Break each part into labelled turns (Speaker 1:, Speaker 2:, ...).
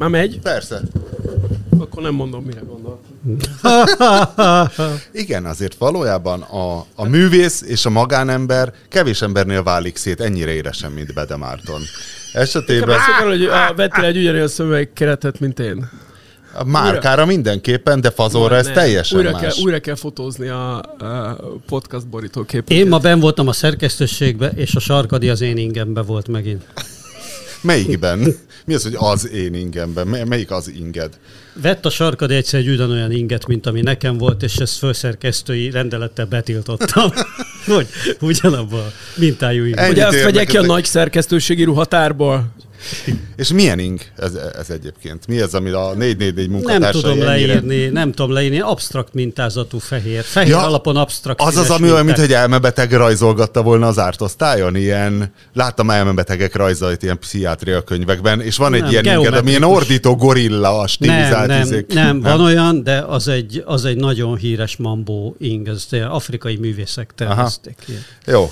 Speaker 1: Már megy?
Speaker 2: Persze.
Speaker 1: Akkor nem mondom, mire gondol.
Speaker 2: Igen, azért valójában a, a művész és a magánember kevés embernél válik szét ennyire éresen, mint Bede Márton. Esetében
Speaker 1: Beszélj hogy a, vettél egy ugyanilyen szövegkeretet, mint én.
Speaker 2: a márkára mindenképpen, de fazorra ez teljesen
Speaker 1: újra
Speaker 2: más.
Speaker 1: Kell, újra kell fotózni a, a podcast borítóképet.
Speaker 3: Én ma ben voltam a szerkesztőségbe, és a sarkadi az én ingembe volt megint.
Speaker 2: Melyikben? Mi az, hogy az én ingemben? Mely- Melyik az inged?
Speaker 3: Vett a sarkadi egyszer egy ugyanolyan inget, mint ami nekem volt, és ezt főszerkesztői rendelettel betiltottam. hogy ugyanabban a mintájú inget.
Speaker 2: Ennyi.
Speaker 1: Ugye azt vegyek ki a nagy szerkesztőségi ruhatárból?
Speaker 2: És milyen ing ez, ez egyébként? Mi az, ami a 444
Speaker 3: Nem
Speaker 2: munkatársai
Speaker 3: tudom
Speaker 2: ennyire-
Speaker 3: leírni, nem tudom leírni, absztrakt mintázatú fehér. Fehér
Speaker 2: Ja,
Speaker 3: alapon absztrakt
Speaker 2: Az az, ami olyan, mint hogy elmebeteg rajzolgatta volna az árt Ilyen, láttam elmebetegek rajzait ilyen pszichiátria könyvekben, és van egy
Speaker 3: Nem,
Speaker 2: ilyen inged, ami ilyen ordító gorilla, a
Speaker 3: Nem,
Speaker 2: stilizált
Speaker 3: nem,
Speaker 2: izék.
Speaker 3: nem, van olyan, de az egy, az egy nagyon híres mambó ing, ez afrikai művészek tervezték.
Speaker 2: Jó.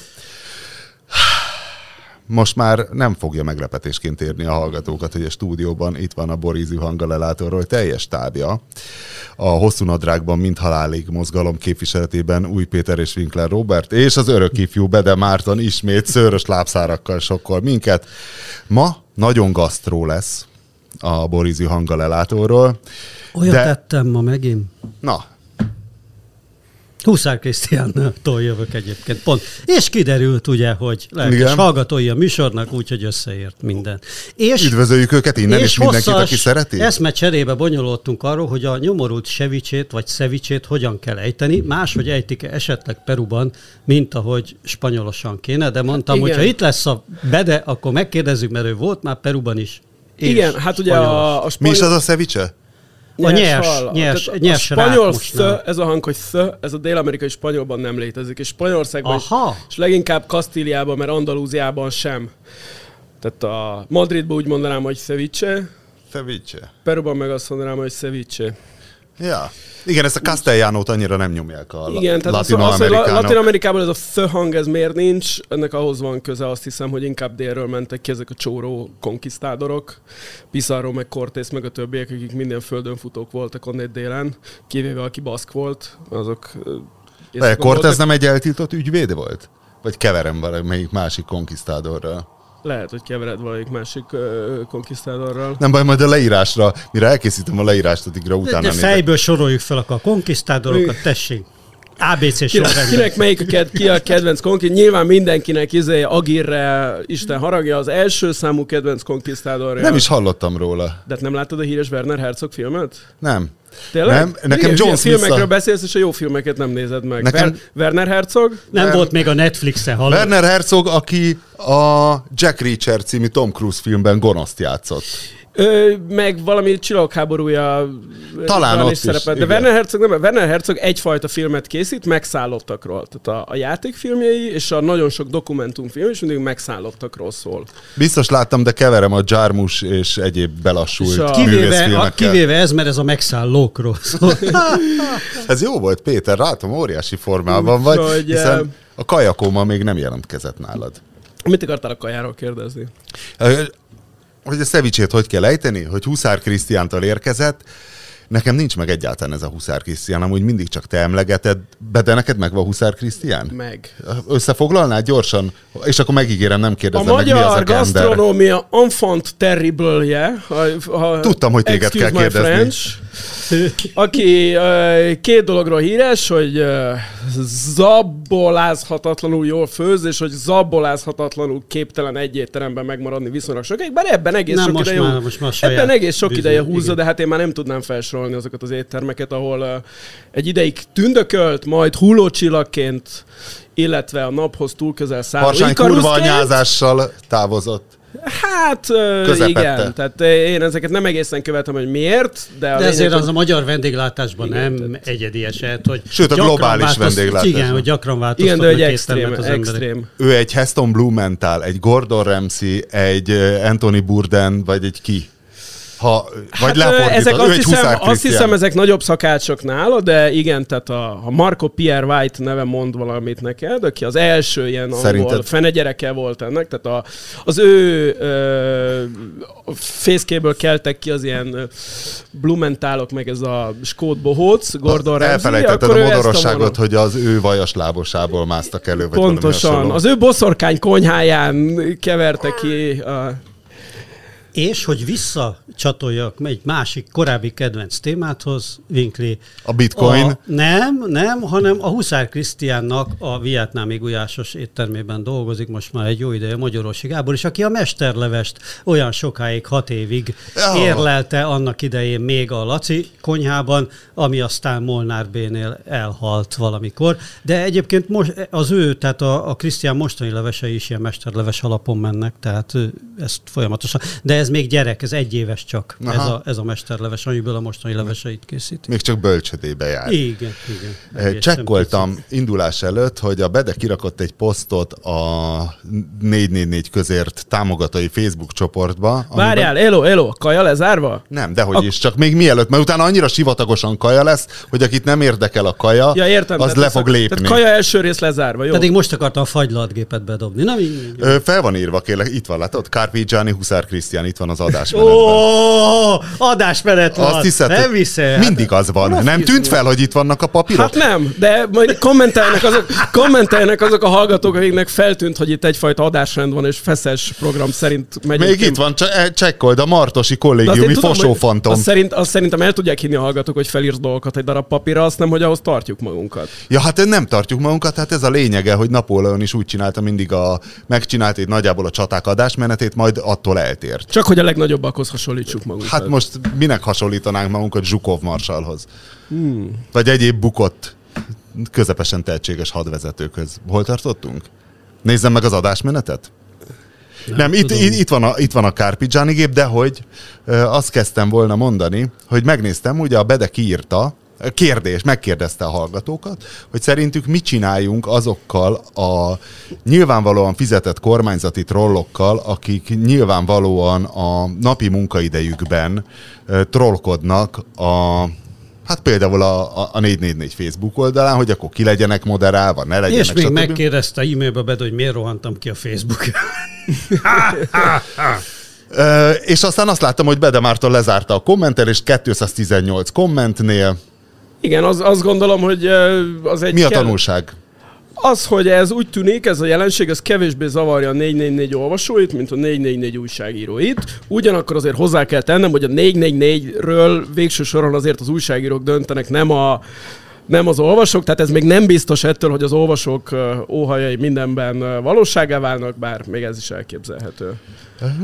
Speaker 2: Most már nem fogja meglepetésként érni a hallgatókat, hogy a stúdióban itt van a Borízű hangalelátorról teljes tábja. A hosszú nadrágban mind halálig mozgalom képviseletében Új Péter és Winkler Robert, és az örök ifjú Bede Márton ismét szőrös lábszárakkal sokkol minket. Ma nagyon gasztró lesz a Borízű hangalelátorról.
Speaker 3: Olyat
Speaker 2: de...
Speaker 3: tettem ma megint.
Speaker 2: Na,
Speaker 3: Huszár Krisztiántól jövök egyébként, pont. És kiderült ugye, hogy lelkes
Speaker 2: Igen.
Speaker 3: hallgatói a műsornak, úgyhogy összeért minden. És,
Speaker 2: üdvözöljük őket innen, és, és mindenkit, aki szereti.
Speaker 3: eszme cserébe bonyolultunk arról, hogy a nyomorult sevicsét vagy szevicsét hogyan kell ejteni. Máshogy ejtik-e esetleg Peruban, mint ahogy spanyolosan kéne, de mondtam, hogy ha itt lesz a Bede, akkor megkérdezzük, mert ő volt már Peruban is.
Speaker 1: Igen, hát ugye
Speaker 3: spanyolos.
Speaker 1: a, a
Speaker 2: Mi
Speaker 1: spanyol...
Speaker 2: is az a szeviche?
Speaker 3: A nyers,
Speaker 1: hal.
Speaker 3: nyers-
Speaker 1: Tehát
Speaker 3: nyers
Speaker 1: a spanyol sz, ez a hang, hogy sz, ez a dél-amerikai spanyolban nem létezik, és Spanyolországban is,
Speaker 3: Aha.
Speaker 1: és leginkább Kasztíliában, mert Andalúziában sem. Tehát a Madridban úgy mondanám, hogy ceviche,
Speaker 2: Ceviche.
Speaker 1: Peruban meg azt mondanám, hogy ceviche.
Speaker 2: Ja. Igen, ezt a castellánót annyira nem nyomják a
Speaker 1: Igen, tehát az, az, hogy la-
Speaker 2: latinoamerikának.
Speaker 1: Latin-Amerikában ez a th hang, ez miért nincs, ennek ahhoz van köze, azt hiszem, hogy inkább délről mentek ki ezek a csóró konkisztádorok, Pizarro, meg Cortés, meg a többiek, akik minden földön futók voltak onnét délen, kivéve aki baszk volt, azok... voltak.
Speaker 2: nem egy eltiltott ügyvéd volt? Vagy keverem valamelyik másik konkisztádorral?
Speaker 1: Lehet, hogy kevered valamelyik másik konkisztádorral.
Speaker 2: Nem baj, majd a leírásra, mire elkészítem a leírást, addigra
Speaker 3: De,
Speaker 2: utána
Speaker 3: de
Speaker 2: nézek.
Speaker 3: fejből soroljuk fel akkor a konkisztádorokat, tessék. ABC
Speaker 1: Kinek,
Speaker 3: sorrendben.
Speaker 1: kinek melyik a, ked, ki a kedvenc konki? Nyilván mindenkinek izé, Agirre, Isten haragja, az első számú kedvenc konkisztádorja.
Speaker 2: Nem is hallottam róla.
Speaker 1: De hát nem láttad a híres Werner Herzog filmet?
Speaker 2: Nem.
Speaker 1: Tényleg?
Speaker 2: Nem, nekem
Speaker 1: ilyen
Speaker 2: Smith-a-
Speaker 1: filmekről beszélsz, és a jó filmeket nem nézed meg.
Speaker 2: Nekem-
Speaker 1: Ver- Werner Herzog?
Speaker 3: Nem,
Speaker 2: Nem.
Speaker 3: volt még a Netflixen, hallod?
Speaker 2: Werner Herzog, aki a Jack Reacher című Tom Cruise filmben gonoszt játszott.
Speaker 1: Ö, meg valami csillagháborúja
Speaker 2: Talán
Speaker 1: talán
Speaker 2: ott
Speaker 1: is szerepel. De
Speaker 2: igen.
Speaker 1: Werner Herzog nem, Werner Herzog egyfajta filmet készít, megszállottakról. Tehát a, a játékfilmjei és a nagyon sok dokumentumfilm is mindig megszállottakról szól.
Speaker 2: Biztos láttam, de keverem a Jarmus és egyéb belassult
Speaker 1: És a-
Speaker 3: Kivéve, a, kivéve ez, mert ez a megszállókról szól.
Speaker 2: Ez jó volt, Péter, látom, óriási formában vagy,
Speaker 1: eh,
Speaker 2: hiszen a kajakóma még nem jelentkezett nálad.
Speaker 1: Mit akartál a kajáról kérdezni?
Speaker 2: Hogy a szevicsét hogy kell ejteni? Hogy Huszár Krisztiántól érkezett. Nekem nincs meg egyáltalán ez a Huszár Krisztián, amúgy mindig csak te emlegeted, be, de neked megvan Huszár Krisztián?
Speaker 1: Meg.
Speaker 2: Összefoglalnád gyorsan? És akkor megígérem, nem
Speaker 1: A
Speaker 2: kérdezem meg, mi az a
Speaker 1: magyar gasztronómia enfant terrible-je, ha, ha,
Speaker 2: Tudtam, hogy téged kell kérdezni.
Speaker 1: French, aki két dologról híres, hogy zabolázhatatlanul jól főz, és hogy zabolázhatatlanul képtelen egy étteremben megmaradni viszonylag sokáig, bár ebben egész
Speaker 3: Nem,
Speaker 1: sok
Speaker 3: most
Speaker 1: ideje,
Speaker 3: már- most már
Speaker 1: ebben egész sok
Speaker 3: bűző,
Speaker 1: ideje húzza,
Speaker 3: igen.
Speaker 1: de hát én már nem tudnám felsorolni azokat az éttermeket, ahol egy ideig tündökölt, majd hullócsillagként illetve a naphoz túl közel szálló
Speaker 2: Harsány kurva anyázással távozott.
Speaker 1: Hát
Speaker 2: Közepette.
Speaker 1: igen, tehát én ezeket nem egészen követem, hogy miért, de, a
Speaker 3: De ezért
Speaker 1: lényeg,
Speaker 3: az a magyar vendéglátásban
Speaker 1: Igen,
Speaker 3: nem egyedi eset, hogy
Speaker 2: Sőt, a globális
Speaker 3: változt-
Speaker 2: vendéglátásban.
Speaker 3: Igen, hogy gyakran
Speaker 1: igen,
Speaker 3: változtatnak
Speaker 1: de egy extrém,
Speaker 3: az emberek.
Speaker 1: extrém.
Speaker 2: Ő egy Heston Blumenthal, egy Gordon Ramsay, egy Anthony Bourdain, vagy egy ki? Ha, vagy
Speaker 1: Hát, ezek azt hiszem, azt hiszem, ezek nagyobb szakácsok nála, de igen, tehát a, ha Marco Pierre White neve mond valamit neked, aki az első ilyen angol
Speaker 2: Szerinted?
Speaker 1: fenegyereke volt ennek, tehát a, az ő ö, fészkéből keltek ki az ilyen Blumentálok, meg ez a Skót Bohóc, Gordon Ramsay,
Speaker 2: Elfelejtetted a modorosságot,
Speaker 1: vonat-
Speaker 2: hogy az ő vajas lábosából másztak elő, vagy
Speaker 1: Pontosan. Az ő boszorkány konyháján keverte ki a...
Speaker 3: És hogy visszacsatoljak egy másik korábbi kedvenc témáthoz, Winkli.
Speaker 2: A bitcoin.
Speaker 3: A, nem, nem, hanem a Huszár Krisztiánnak a vietnámi gulyásos éttermében dolgozik most már egy jó ideje Magyarorsi Gábor, és aki a mesterlevest olyan sokáig, hat évig
Speaker 2: Ja.
Speaker 3: érlelte annak idején még a Laci konyhában, ami aztán Molnár B-nél elhalt valamikor. De egyébként most az ő, tehát a, a Krisztián mostani levesei is ilyen mesterleves alapon mennek, tehát ezt folyamatosan. De ez még gyerek, ez egy éves csak, ez a, ez a mesterleves, amiből a mostani leveseit készít.
Speaker 2: Még csak bölcsödébe jár.
Speaker 3: Igen, igen.
Speaker 2: Eh, Csekkoltam indulás előtt, hogy a Bede kirakott egy posztot a 444 közért támogatói Facebook csoportba. amiben-
Speaker 1: Várjál, elo, elo, kaja lezárva?
Speaker 2: Nem, dehogy is, csak még mielőtt, mert utána annyira sivatagosan kaja lesz, hogy akit nem érdekel a kaja,
Speaker 1: Ja, értem.
Speaker 2: az le fog lépni.
Speaker 1: Tehát kaja első rész lezárva, jó?
Speaker 3: Pedig most akartam a fagylatgépet bedobni. Na, mi, mi,
Speaker 2: Ö, fel van írva, kérlek, itt van, látod? Carpigiani, Huszár Krisztián, itt van az adásmenetben.
Speaker 3: Ó, adásmenet van.
Speaker 2: Azt hiszed,
Speaker 3: nem hiszed?
Speaker 2: mindig az van. Nem tűnt fel, hogy itt vannak a papírok?
Speaker 1: Hát nem, de majd kommentelnek azok, kommentelnek azok a hallgatók, akiknek feltűnt, hogy itt egyfajta adásrend van, és feszes program szerint megyünk.
Speaker 2: Még itt van, eh, csekkold, a Martosi kollégiumi fosófantom.
Speaker 1: Azt, szerint, azt szerintem el tudják hinni a hallgatók, hogy felírsz dolgokat egy darab papírra, azt nem, hogy ahhoz tartjuk magunkat.
Speaker 2: Ja, hát nem tartjuk magunkat, hát ez a lényege, hogy Napóleon is úgy csinálta mindig a, megcsinált egy nagyjából a csaták adásmenetét, majd attól eltért.
Speaker 1: Csak hogy a legnagyobbakhoz hasonlítsuk magunkat.
Speaker 2: Hát most minek hasonlítanánk magunkat Zsukov marsalhoz? Hmm. Vagy egyéb bukott, közepesen tehetséges hadvezetőkhöz. Hol tartottunk? Nézzem meg az adásmenetet. Nem, nem itt, itt, itt, van a, itt van a Carpigiani gép, de hogy ö, azt kezdtem volna mondani, hogy megnéztem, ugye a Bede kiírta, ö, kérdés, megkérdezte a hallgatókat, hogy szerintük mit csináljunk azokkal a nyilvánvalóan fizetett kormányzati trollokkal, akik nyilvánvalóan a napi munkaidejükben trollkodnak a Hát például a, a, a 444 Facebook oldalán, hogy akkor ki legyenek moderálva, ne legyenek,
Speaker 3: És még
Speaker 2: stb.
Speaker 3: megkérdezte e-mailbe be, hogy miért rohantam ki a Facebookra.
Speaker 2: Ö, és aztán azt láttam, hogy Bede Márton lezárta a kommentelést 218 kommentnél.
Speaker 1: Igen, az, azt gondolom, hogy az egy...
Speaker 2: Mi a
Speaker 1: kell-
Speaker 2: tanulság?
Speaker 1: Az, hogy ez úgy tűnik, ez a jelenség, ez kevésbé zavarja a 444 olvasóit, mint a 444 újságíróit. Ugyanakkor azért hozzá kell tennem, hogy a 444-ről végső soron azért az újságírók döntenek, nem a nem az olvasók, tehát ez még nem biztos ettől, hogy az olvasók óhajai mindenben valóságá válnak, bár még ez is elképzelhető.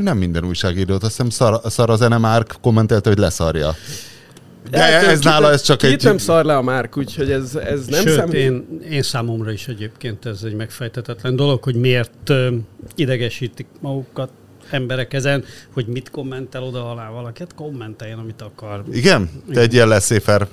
Speaker 2: Nem minden újságírót, azt hiszem szar, szar az NMR kommentelte, hogy leszarja. De
Speaker 1: Hát,
Speaker 2: ez nála ez csak egy...
Speaker 1: nem szar le a márk, úgyhogy ez, ez nem
Speaker 3: Sőt,
Speaker 1: számít.
Speaker 3: én, én számomra is egyébként ez egy megfejtetetlen dolog, hogy miért idegesítik magukat emberek ezen, hogy mit kommentel oda alá valaki. Hát kommenteljen, amit akar.
Speaker 2: Igen? Te egy ilyen leszéfer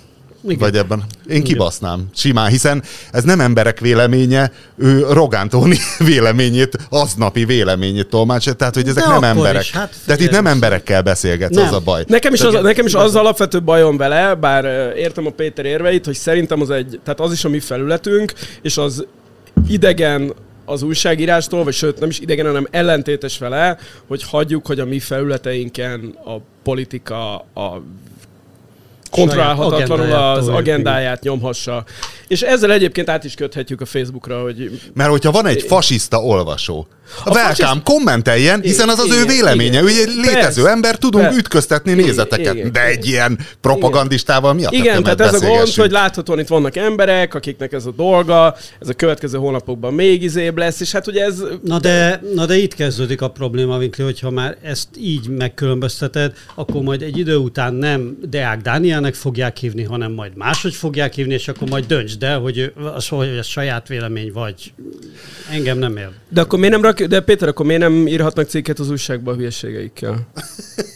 Speaker 3: Igen.
Speaker 2: vagy ebben. Én kibasznám, simán, hiszen ez nem emberek véleménye, ő Rogán Tóni véleményét, aznapi véleményét tolmácsolja, tehát hogy ezek
Speaker 3: De
Speaker 2: nem emberek.
Speaker 3: is, hát
Speaker 2: tehát itt nem emberekkel beszélgetsz,
Speaker 3: Nem.
Speaker 2: az a baj.
Speaker 1: Nekem is, az, nekem is az alapvető bajom vele, bár értem a Péter érveit, hogy szerintem az egy, tehát az is a mi felületünk, és az idegen az újságírástól, vagy sőt nem is idegen, hanem ellentétes vele, hogy hagyjuk, hogy a mi felületeinken a politika a kontrollálhatatlanul az agendáját nyomhassa. És ezzel egyébként át is köthetjük a Facebookra, hogy
Speaker 2: Mert hogyha van egy fasiszta olvasó, a welcome,
Speaker 1: fasiszt-
Speaker 2: kommenteljen, hiszen az az ő
Speaker 1: Igen,
Speaker 2: véleménye.
Speaker 1: igen.
Speaker 2: Ő egy létező
Speaker 1: Persze.
Speaker 2: ember, tudunk
Speaker 1: Persze.
Speaker 2: ütköztetni
Speaker 1: Igen,
Speaker 2: nézeteket.
Speaker 1: igen.
Speaker 2: De egy ilyen propagandistával mi a
Speaker 1: Igen, tehát ez a gond, hogy láthatóan itt vannak emberek, akiknek ez a dolga, ez a következő hónapokban még izébb lesz, és hát ugye ez...
Speaker 3: Na de, na de itt kezdődik a probléma, Vinkli, hogyha már ezt így megkülönbözteted, akkor majd egy idő után nem Deák Dánielnek fogják hívni, hanem majd máshogy fogják hívni, és akkor majd döntsd el, hogy az, hogy ez saját vélemény vagy. Engem nem ér.
Speaker 1: De akkor miért nem rak... De Péter, akkor miért nem írhatnak cikket az újságba a hülyeségeikkel?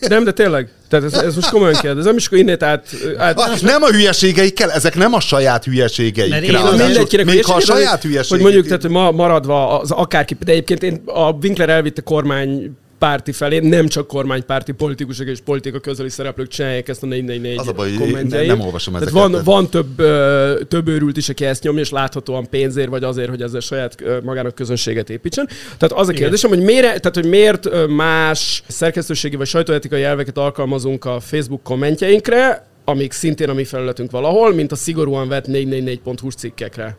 Speaker 1: Nem, de tényleg. Tehát ez, ez most komolyan kérdezem, és akkor innét át... át
Speaker 2: Ah, nem a hülyeségeikkel, ezek nem a saját hülyeségeik.
Speaker 3: Mert én az
Speaker 1: mindenkinek
Speaker 2: Még ha a saját hülyeségét...
Speaker 1: Hogy mondjuk, tehát, hogy ma maradva az akárki, de egyébként én, a Winkler elvitte kormány párti felé, nem csak kormánypárti politikusok és politika közeli szereplők csinálják ezt a 444
Speaker 2: Az a baj,
Speaker 1: kommentjeit.
Speaker 2: nem olvasom
Speaker 1: Tehát
Speaker 2: ezeket.
Speaker 1: van, van több, ö, több őrült is, aki ezt nyomja, és láthatóan pénzért, vagy azért, hogy ezzel saját ö, magának közönséget építsen. Tehát az a
Speaker 3: Igen.
Speaker 1: kérdésem, hogy miért, tehát, hogy miért más szerkesztőségi vagy sajtóetikai elveket alkalmazunk a Facebook kommentjeinkre, amik szintén a mi felületünk valahol, mint a szigorúan vett 444.hu cikkekre.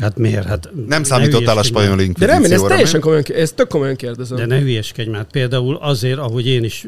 Speaker 3: Hát miért? Hát
Speaker 2: Nem
Speaker 3: ne
Speaker 2: számítottál a spanyol
Speaker 3: már.
Speaker 1: De nem, én ezt
Speaker 2: inkvizícióra,
Speaker 1: teljesen komolyan, ezt tök komolyan kérdezem.
Speaker 3: De ne hülyeskedj már. Például azért, ahogy én is,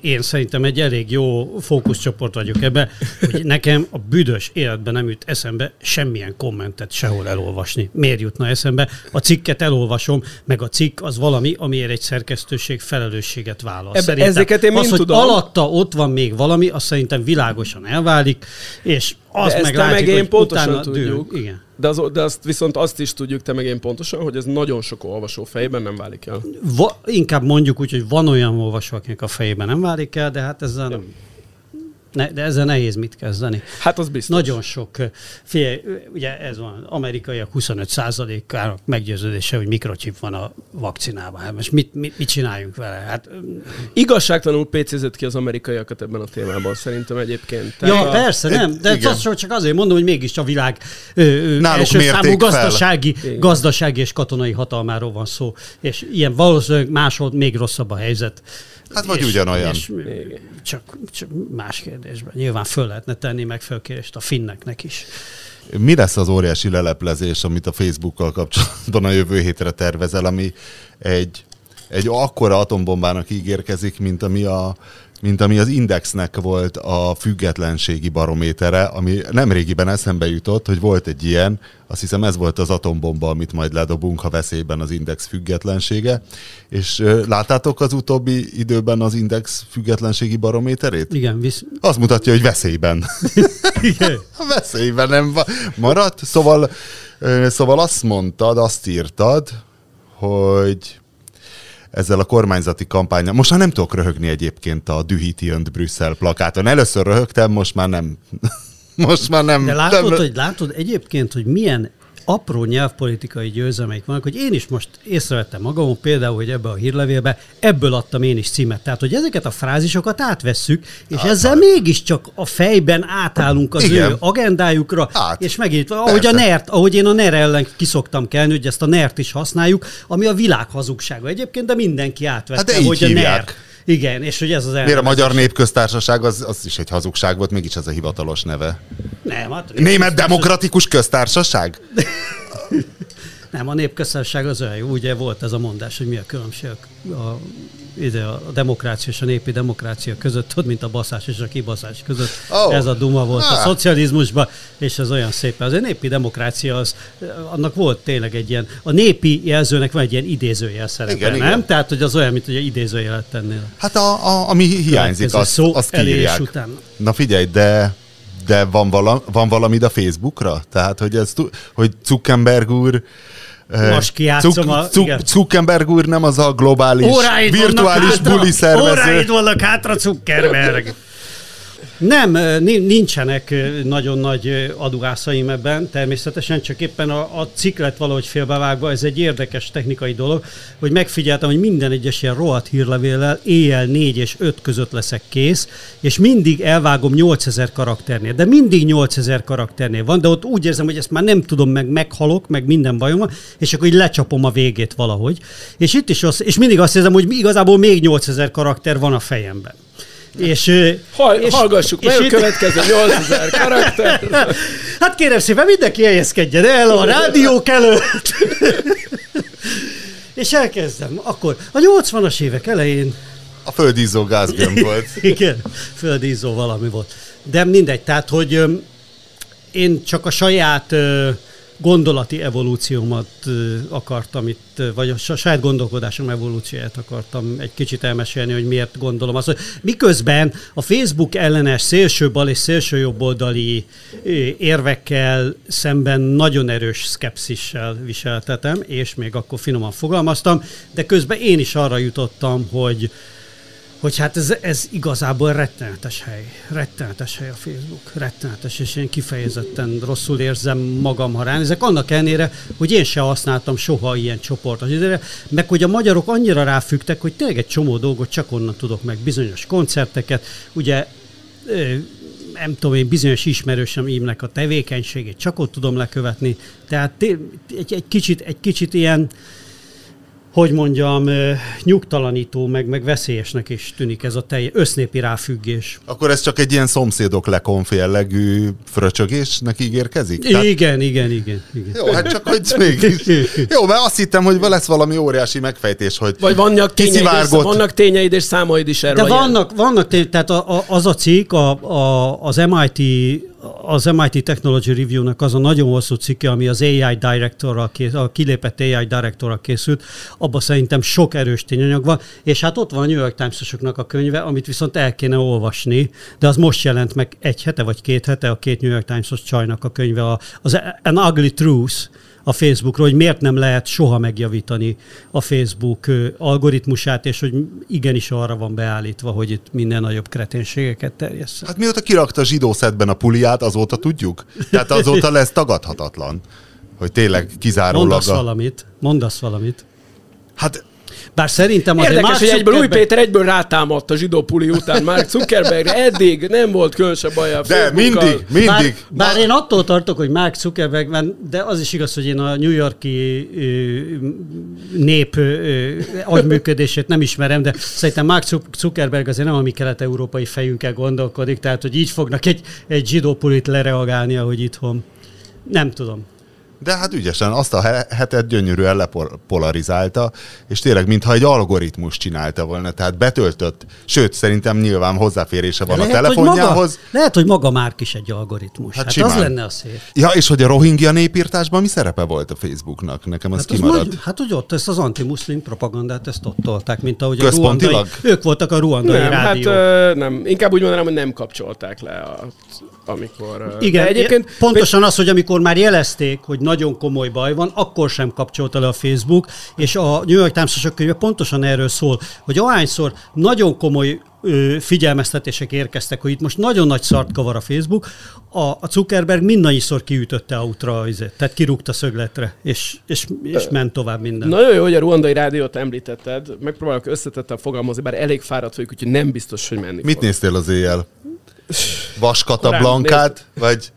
Speaker 3: én, szerintem egy elég jó fókuszcsoport vagyok ebbe, hogy nekem a büdös életben nem jut eszembe semmilyen kommentet sehol elolvasni. Miért jutna eszembe? A cikket elolvasom, meg a cikk az valami, amiért egy szerkesztőség felelősséget vállal.
Speaker 1: Ebbe-
Speaker 3: Szerintem
Speaker 1: ezeket én
Speaker 3: az, hogy
Speaker 1: tudom.
Speaker 3: alatta ott van még valami, az szerintem világosan elválik, és az
Speaker 1: De ezt
Speaker 3: meg
Speaker 1: te
Speaker 3: látjuk,
Speaker 1: meg én pontosan tudjuk.
Speaker 3: Dől. Igen.
Speaker 1: De, az, de azt viszont azt is tudjuk, te meg én pontosan, hogy ez nagyon sok olvasó fejében nem válik el.
Speaker 3: Va, inkább mondjuk úgy, hogy van olyan olvasó, akinek a fejében nem válik el, de hát ezzel nem. Ne, de ezzel nehéz mit kezdeni.
Speaker 1: Hát az biztos.
Speaker 3: Nagyon sok, figyelj, ugye ez van, amerikaiak 25%-ának meggyőződése, hogy mikrochip van a vakcinában. Hát most mit, mit, mit csináljunk vele? Hát,
Speaker 1: Igazságtalanul PC-zett ki az amerikaiakat ebben a témában, szerintem egyébként.
Speaker 3: ja,
Speaker 1: a,
Speaker 3: persze, nem, de
Speaker 2: igen.
Speaker 3: azt csak azért mondom, hogy mégis a világ ö,
Speaker 2: Náluk
Speaker 3: első számú
Speaker 2: fel.
Speaker 3: gazdasági,
Speaker 1: Igen.
Speaker 3: gazdasági és katonai hatalmáról van szó, és ilyen valószínűleg máshol még rosszabb a helyzet.
Speaker 2: Hát vagy ugyanolyan.
Speaker 3: És csak, csak más kérdésben. Nyilván föl lehetne tenni meg fölkérést a finneknek is.
Speaker 2: Mi lesz az óriási leleplezés, amit a Facebookkal kapcsolatban a jövő hétre tervezel, ami egy, egy akkora atombombának ígérkezik, mint ami, a, mint ami az Indexnek volt a függetlenségi barométere, ami nem régiben eszembe jutott, hogy volt egy ilyen, azt hiszem ez volt az atombomba, amit majd ledobunk, ha veszélyben az Index függetlensége. És láttátok az utóbbi időben az Index függetlenségi barométerét?
Speaker 3: Igen, visz...
Speaker 2: Azt mutatja, hogy veszélyben.
Speaker 3: Igen.
Speaker 2: Veszélyben nem maradt. Szóval, szóval azt mondtad, azt írtad, hogy ezzel a kormányzati kampányal. Most már nem tudok röhögni egyébként a Dühíti önt Brüsszel plakáton. Először röhögtem, most már nem. Most már nem.
Speaker 3: De látod,
Speaker 2: nem.
Speaker 3: hogy, látod egyébként, hogy milyen apró nyelvpolitikai győzelmeik vannak, hogy én is most észrevettem magam, például, hogy ebbe a hírlevélbe, ebből adtam én is címet. Tehát, hogy ezeket a frázisokat átvesszük, és ezzel mégiscsak a fejben átállunk az
Speaker 2: Igen.
Speaker 3: ő agendájukra,
Speaker 2: Át.
Speaker 3: és megint, ahogy a
Speaker 2: Persze.
Speaker 3: NERT, ahogy én a NER ellen kiszoktam kelni, hogy ezt a NERT is használjuk, ami a világ hazugsága egyébként, de mindenki átvette,
Speaker 2: Hát de
Speaker 3: hogy a
Speaker 2: hívják.
Speaker 3: Igen, és hogy ez az
Speaker 2: Miért a
Speaker 3: elnevezés.
Speaker 2: Magyar Népköztársaság az, az is egy hazugság volt, mégis ez a hivatalos neve.
Speaker 3: Nem, hát,
Speaker 2: Német Demokratikus Köztársaság?
Speaker 3: Nem, a népköztársaság az olyan jó. Ugye volt ez a mondás, hogy mi a különbség a, ide a demokrácia és a népi demokrácia között, tudod, mint a baszás és a kibaszás között. Oh. Ez a duma volt a
Speaker 2: Ah.
Speaker 3: szocializmusban, és ez olyan szép. Az a népi demokrácia, az, annak volt tényleg egy ilyen, a népi jelzőnek van egy ilyen idézőjel szerepe,
Speaker 2: Igen,
Speaker 3: nem?
Speaker 2: igen.
Speaker 3: Tehát, hogy az olyan, mint hogy idézőjelet tennél.
Speaker 2: Hát a, a, ami hiányzik, azt,
Speaker 3: szó
Speaker 2: azt kiírják.
Speaker 3: után.
Speaker 2: Na figyelj, de de van, vala, van valamid a Facebookra? Tehát, hogy, ez, hogy Zuckerberg úr
Speaker 3: Most kijátszom
Speaker 2: Zuck-
Speaker 3: a-
Speaker 2: Zuck-. Zuckerberg úr nem az a globális,
Speaker 3: Óráid
Speaker 2: virtuális buli szervező.
Speaker 3: Óráid vannak hátra, Zuckerberg. Nem, nincsenek nagyon nagy adugászaim ebben, természetesen csak éppen a, a cikk valahogy félbevágva, ez egy érdekes technikai dolog, hogy megfigyeltem, hogy minden egyes ilyen rohadt hírlevéllel éjjel 4 és 5 között leszek kész, és mindig elvágom 8000 karakternél, de mindig 8000 karakternél van, de ott úgy érzem, hogy ezt már nem tudom, meg meghalok, meg minden bajom van, és akkor így lecsapom a végét valahogy. És itt is az, és mindig azt érzem, hogy igazából még 8000 karakter van a fejemben. És,
Speaker 1: Hall,
Speaker 3: és,
Speaker 1: hallgassuk meg a
Speaker 3: itt-
Speaker 1: következő 8000 karakter.
Speaker 3: Hát kérem szépen, mindenki helyezkedjen el a rádiók előtt. És elkezdem. Akkor a 80-as évek elején,
Speaker 2: A földízó gázgömb volt.
Speaker 3: igen, földízó valami volt. De mindegy, tehát, hogy öm, én csak a saját ö, gondolati evolúciómat akartam itt, vagy a sa- saját gondolkodásom evolúcióját akartam egy kicsit elmesélni, hogy miért gondolom azt, hogy miközben a Facebook ellenes szélső bal és szélső jobboldali érvekkel szemben nagyon erős szkepszissel viseltetem, és még akkor finoman fogalmaztam, de közben én is arra jutottam, hogy hogy hát ez, ez igazából rettenetes hely. Rettenetes hely a Facebook. Rettenetes, és én kifejezetten rosszul érzem magam, ha ránézek. Annak ellenére, hogy én se használtam soha ilyen csoportos időre, meg hogy a magyarok annyira ráfügtek, hogy tényleg egy csomó dolgot csak onnan tudok meg, bizonyos koncerteket. Ugye nem tudom én, bizonyos ismerősömnek a tevékenységét csak ott tudom lekövetni. Tehát egy, egy, kicsit, egy kicsit ilyen, hogy mondjam, nyugtalanító, meg, meg veszélyesnek is tűnik ez a teljes össznépi ráfüggés.
Speaker 2: Akkor ez csak egy ilyen szomszédok lekonf jellegű fröcsögésnek ígérkezik?
Speaker 3: Tehát... Igen, igen, igen, igen.
Speaker 2: Jó, hát csak hogy mégis. Jó, mert azt hittem, hogy lesz valami óriási megfejtés, hogy
Speaker 1: Vagy vannak tényeid, és, vannak tényeid és számaid is erről.
Speaker 3: De vannak, vannak tény, tehát a, a, az a cikk, a, a, az MIT az MIT Technology Review-nak az a nagyon hosszú cikke, ami az AI Directorral készült, a kilépett AI Directorral készült, abban szerintem sok erős tényanyag van, és hát ott van a New York times a könyve, amit viszont el kéne olvasni, de az most jelent meg egy hete vagy két hete, a két New York Times-os csajnak a könyve, az An Ugly Truth, a Facebookról, hogy miért nem lehet soha megjavítani a Facebook algoritmusát, és hogy igenis arra van beállítva, hogy itt minden nagyobb kreténségeket terjesz.
Speaker 2: Hát mióta kirakta a zsidó szedben a puliát, azóta tudjuk? Tehát azóta lesz tagadhatatlan, hogy tényleg kizárólag...
Speaker 3: Mondasz a... valamit, mondasz valamit.
Speaker 2: Hát
Speaker 3: bár szerintem
Speaker 1: azért Érdekes, hogy egyből Új Péter egyből rátámadt a zsidó puli után Mark Zuckerbergre. Eddig nem volt különösebb baj a
Speaker 2: De mindig, mindig.
Speaker 3: Bár, bár én attól tartok, hogy Mark Zuckerberg, de az is igaz, hogy én a New Yorki nép agyműködését nem ismerem, de szerintem Mark Zuckerberg azért nem a mi kelet-európai fejünkkel gondolkodik, tehát hogy így fognak egy, egy zsidó pulit lereagálni, ahogy itthon. Nem tudom.
Speaker 2: De hát ügyesen azt a hetet gyönyörűen lepolarizálta, és tényleg mintha egy algoritmus csinálta volna, tehát betöltött, sőt, szerintem nyilván hozzáférése van lehet, a telefonjához.
Speaker 3: Hogy maga, lehet, hogy maga már is egy algoritmus. Hát, hát az lenne a szép.
Speaker 2: Ja, és hogy a rohingya népírtásban mi szerepe volt a Facebooknak? Nekem ez
Speaker 3: hát
Speaker 2: kimaradt.
Speaker 3: Az hát, hogy ott ezt az antimuszlim propagandát, ezt ott tolták, mint ahogy
Speaker 2: a ruandai,
Speaker 3: ők voltak a ruandai
Speaker 1: nem,
Speaker 3: rádió.
Speaker 1: Hát, ö, nem, inkább úgy mondanám, hogy nem kapcsolták le a amikor...
Speaker 3: Igen, egyébként pontosan az, hogy amikor már jelezték, hogy nagyon komoly baj van, akkor sem kapcsolta le a Facebook, és a New York times könyve pontosan erről szól, hogy ahányszor nagyon komoly figyelmeztetések érkeztek, hogy itt most nagyon nagy szart kavar a Facebook, a, Zuckerberg mindannyiszor kiütötte a útra, tehát kirúgta szögletre, és, és, és ment tovább minden.
Speaker 1: Nagyon jó, hogy a ruandai rádiót említetted, megpróbálok összetettem fogalmazni, bár elég fáradt vagyok, úgyhogy nem biztos, hogy menni
Speaker 2: Mit fog. néztél az éjjel? Vaskata Blankát, vagy...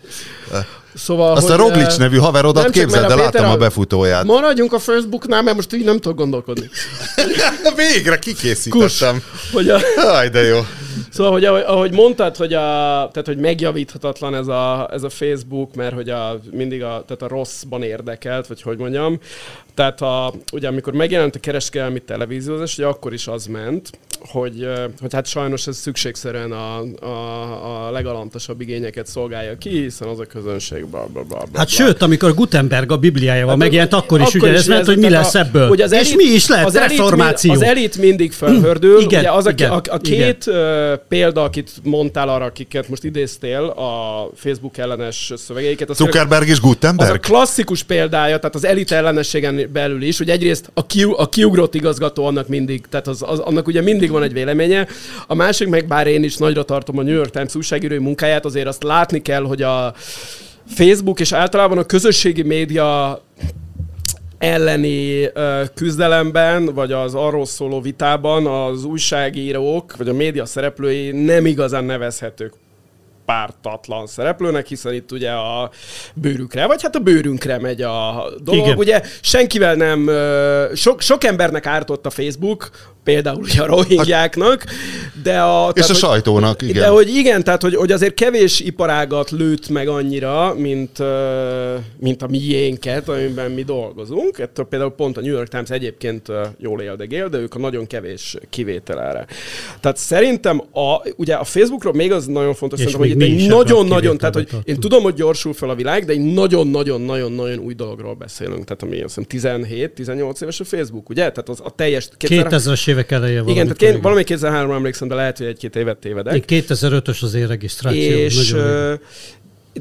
Speaker 2: Szóval, Azt a Roglic nevű haverodat képzeld, de láttam a befutóját.
Speaker 1: Maradjunk a Facebooknál, mert most így nem tudok gondolkodni.
Speaker 2: Végre kikészítettem.
Speaker 1: Kus, hogy a...
Speaker 2: Aj, de jó.
Speaker 1: Szóval, hogy ahogy, ahogy mondtad, hogy, a, tehát, hogy megjavíthatatlan ez a, ez a Facebook, mert hogy a, mindig a, tehát a rosszban érdekelt, vagy hogy mondjam. Tehát a, ugye amikor megjelent a kereskedelmi televíziózás, ugye akkor is az ment, hogy, hogy hát sajnos ez szükségszerűen a, a, a legalantasabb igényeket szolgálja ki, hiszen az a közönség bla, bla, bla, bla
Speaker 3: Hát sőt, amikor Gutenberg a Bibliájával hát, megjelent, akkor, is ugye ez ment, hogy mi lesz ebből. Ugye az elit, és mi is lehet, az reformáció.
Speaker 1: Elit, az elit mindig felhördül. igen, ugye az igen, a, a, a két igen. Példa, akit mondtál arra, akiket most idéztél, a Facebook ellenes szövegeiket. Az
Speaker 2: Zuckerberg és Gutenberg?
Speaker 1: Az a klasszikus példája, tehát az elit ellenességen belül is, hogy egyrészt a, ki, a kiugrott igazgató annak mindig, tehát az, az, annak ugye mindig van egy véleménye. A másik meg, bár én is nagyra tartom a New York Times újságírói munkáját, azért azt látni kell, hogy a Facebook és általában a közösségi média elleni küzdelemben, vagy az arról szóló vitában az újságírók, vagy a média szereplői nem igazán nevezhetők pártatlan szereplőnek, hiszen itt ugye a bőrükre, vagy hát a bőrünkre megy a dolog. Igen. Ugye senkivel nem, sok, sok embernek ártott a Facebook, például ugye a rohingyáknak, de a...
Speaker 2: És tehát, a hogy, sajtónak, igen.
Speaker 1: De hogy igen, tehát hogy, hogy azért kevés iparágat lőtt meg annyira, mint, mint a miénket, amiben mi dolgozunk. Ettől például pont a New York Times egyébként jól éldegél, de ők a nagyon kevés kivétel erre. Tehát szerintem a, ugye a Facebookról még az nagyon fontos, szerintem, hogy itt nagyon-nagyon, tehát hogy én tudom, hogy gyorsul fel a világ, de egy nagyon-nagyon-nagyon-nagyon új dologról beszélünk. Tehát ami azt hiszem 17-18 éves a Facebook, ugye? Tehát az a teljes...
Speaker 3: 2000-es évek eleje
Speaker 1: Igen, tehát én valami 2003 emlékszem, de lehet, hogy egy-két évet tévedek.
Speaker 3: Én 2005-ös az én regisztráció.
Speaker 1: És,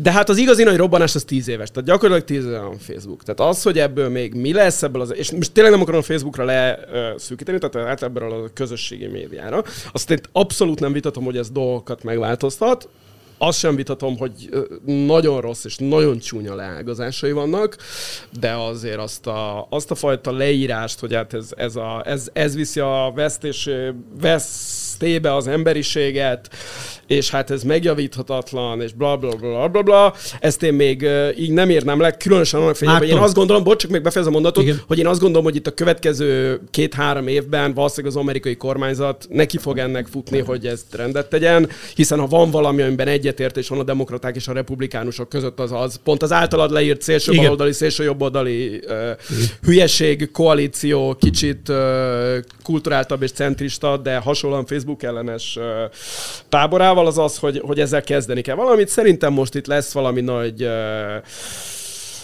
Speaker 1: de hát az igazi nagy robbanás az tíz éves, tehát gyakorlatilag tíz éve van Facebook. Tehát az, hogy ebből még mi lesz ebből az, és most tényleg nem akarom a Facebookra leszűkíteni, tehát át ebből a közösségi médiára. Azt én abszolút nem vitatom, hogy ez dolgokat megváltoztat, azt sem vitatom, hogy nagyon rossz és nagyon csúnya leágazásai vannak, de azért azt a, azt a fajta leírást, hogy hát ez, ez, a, ez, ez viszi a vesztés, vesztébe az emberiséget, és hát ez megjavíthatatlan, és bla bla bla bla bla, ezt én még így nem érnem le, különösen annak fényében, hogy én azt gondolom, bocs, csak még befejezem a mondatot, Igen. hogy én azt gondolom, hogy itt a következő két-három évben valószínűleg az amerikai kormányzat neki fog ennek futni, hogy ezt rendet tegyen, hiszen ha van valami, amiben egyetértés van a demokraták és a republikánusok között, az az pont az általad leírt szélső Igen. baloldali, szélső jobboldali uh, hülyeség, koalíció, kicsit uh, kulturáltabb és centrista, de hasonlóan Facebook ellenes uh, táborával, magával az az, hogy, hogy ezzel kezdeni kell valamit. Szerintem most itt lesz valami nagy uh,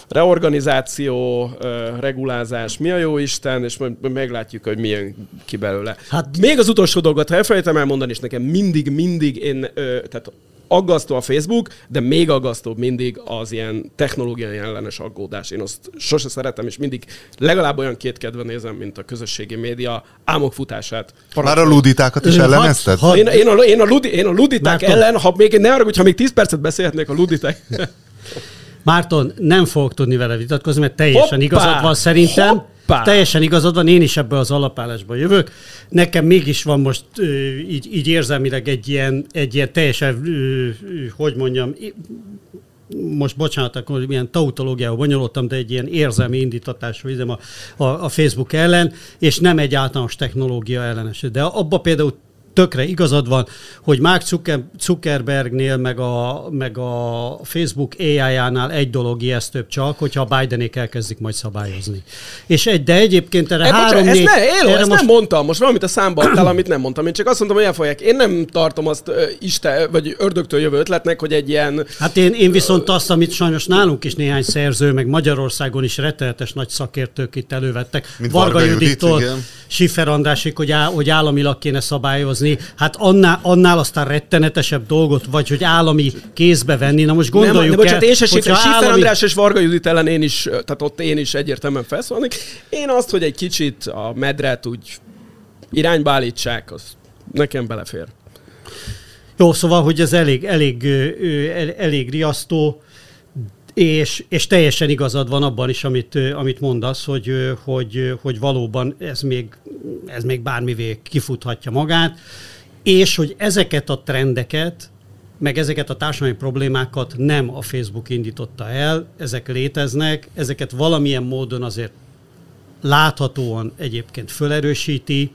Speaker 1: reorganizáció, uh, regulázás, mi a jó Isten, és majd meglátjuk, hogy milyen ki belőle. Hát, Még az utolsó dolgot, ha elfelejtem elmondani, és nekem mindig, mindig én, uh, tehát aggasztó a Facebook, de még aggasztóbb mindig az ilyen technológiai ellenes aggódás. Én azt sose szeretem, és mindig legalább olyan két kedve nézem, mint a közösségi média álmokfutását.
Speaker 2: Már a luditákat is ellenezted?
Speaker 1: Én, én, a, én, a ludi, én a luditák Márton. ellen, ha még ne arra, hogyha még 10 percet beszélhetnék a luditák.
Speaker 3: Márton, nem fogok tudni vele vitatkozni, mert teljesen Hoppá! igazad van szerintem. Hoppá! Hoppá! Teljesen igazad van, én is ebből az alapállásból jövök. Nekem mégis van most így, így érzelmileg egy ilyen, egy ilyen teljesen, hogy mondjam, most bocsánat, akkor ilyen tautológiával bonyolultam, de egy ilyen érzelmi indítatású üzem a, a, a Facebook ellen, és nem egy általános technológia ellenes. De abba például tökre igazad van, hogy Mark Zuckerbergnél, meg a, meg a Facebook AI-jánál egy dolog ijesztőbb csak, hogyha a Bidenék elkezdik majd szabályozni. És egy, de egyébként erre e, három,
Speaker 1: négy... Ezt, ne, élő, erre ezt most... nem mondtam, most valamit a számba adtál, amit nem mondtam. Én csak azt mondtam, hogy elfolyják. Én nem tartom azt uh, Isten, vagy ördögtől jövő ötletnek, hogy egy ilyen...
Speaker 3: Hát én, én viszont azt, amit sajnos nálunk is néhány szerző, meg Magyarországon is rettenetes nagy szakértők itt elővettek. Mint Varga, Varga Judittól, Siffer Andrásik, hogy, á, hogy államilag kéne szabályozni szabályozni, hát annál, annál aztán rettenetesebb dolgot, vagy hogy állami kézbe venni. Na most gondoljuk nem, nem, bocsánat,
Speaker 1: én se Schiffer, állami... András és Varga Judit ellen én is, tehát ott én is egyértelműen felszólnék. Én azt, hogy egy kicsit a medret úgy irányba állítsák, az nekem belefér.
Speaker 3: Jó, szóval, hogy ez elég, elég, elég riasztó. És, és teljesen igazad van abban is, amit, amit mondasz, hogy, hogy, hogy valóban ez még, ez még bármivé kifuthatja magát, és hogy ezeket a trendeket, meg ezeket a társadalmi problémákat nem a Facebook indította el, ezek léteznek, ezeket valamilyen módon azért láthatóan egyébként fölerősíti,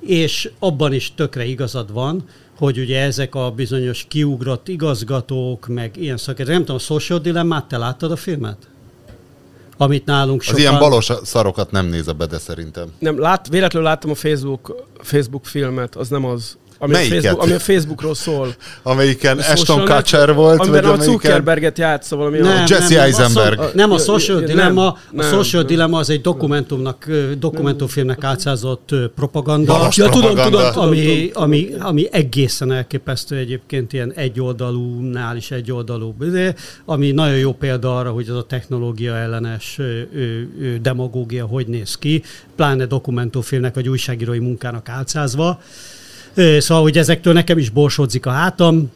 Speaker 3: és abban is tökre igazad van, hogy ugye ezek a bizonyos kiugrott igazgatók, meg ilyen szakértők. Nem tudom, a Social Dilemmát, te láttad a filmet? Amit nálunk
Speaker 2: sokan... Az ilyen balos szarokat nem néz be, de szerintem.
Speaker 1: Nem, lát, véletlenül láttam a Facebook, Facebook filmet, az nem az. Ami a, Facebook, ami a Facebookról szól.
Speaker 2: Amelyiken Ashton Kutcher volt.
Speaker 1: Amiben a Zuckerberget játsza valami.
Speaker 2: Nem, a Jesse nem, Eisenberg. A,
Speaker 3: nem, a Social ja, Dilemma, nem, a Social nem, Dilemma az egy dokumentumnak, dokumentumfilmnek átszázott propaganda.
Speaker 1: Ja, tudom, tudom, tudom,
Speaker 3: ami, ami, ami egészen elképesztő egyébként ilyen egyoldalúnál is egyoldalú. Ami nagyon jó példa arra, hogy az a technológia ellenes demagógia hogy néz ki, pláne dokumentumfilmnek vagy újságírói munkának álcázva. Szóval, hogy ezektől nekem is borsodzik a hátam.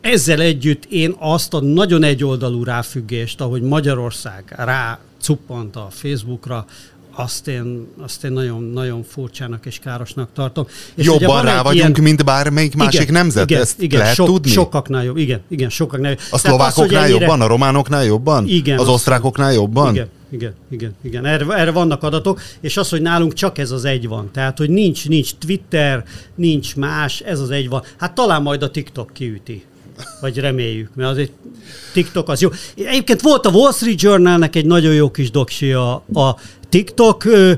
Speaker 3: Ezzel együtt én azt a nagyon egyoldalú ráfüggést, ahogy Magyarország rá cuppant a Facebookra, azt én, azt én nagyon, nagyon furcsának és károsnak tartom. És
Speaker 2: Jobban rá vagyunk, ilyen... mint bármelyik másik igen, nemzet, igen, ezt igen, lehet so, tudni?
Speaker 3: Sokaknál jobb, igen, igen, sokaknál jobb.
Speaker 2: A szlovákoknál az, jobban, a románoknál jobban? Igen. Az osztrákoknál jobban?
Speaker 3: Igen, igen, igen, igen. Erre, erre vannak adatok, és az, hogy nálunk csak ez az egy van. Tehát, hogy nincs, nincs Twitter, nincs más, ez az egy van. Hát talán majd a TikTok kiüti. Vagy reméljük, mert azért TikTok az jó. Egyébként volt a Wall Street Journalnek egy nagyon jó kis doksi a, a TikTok ö,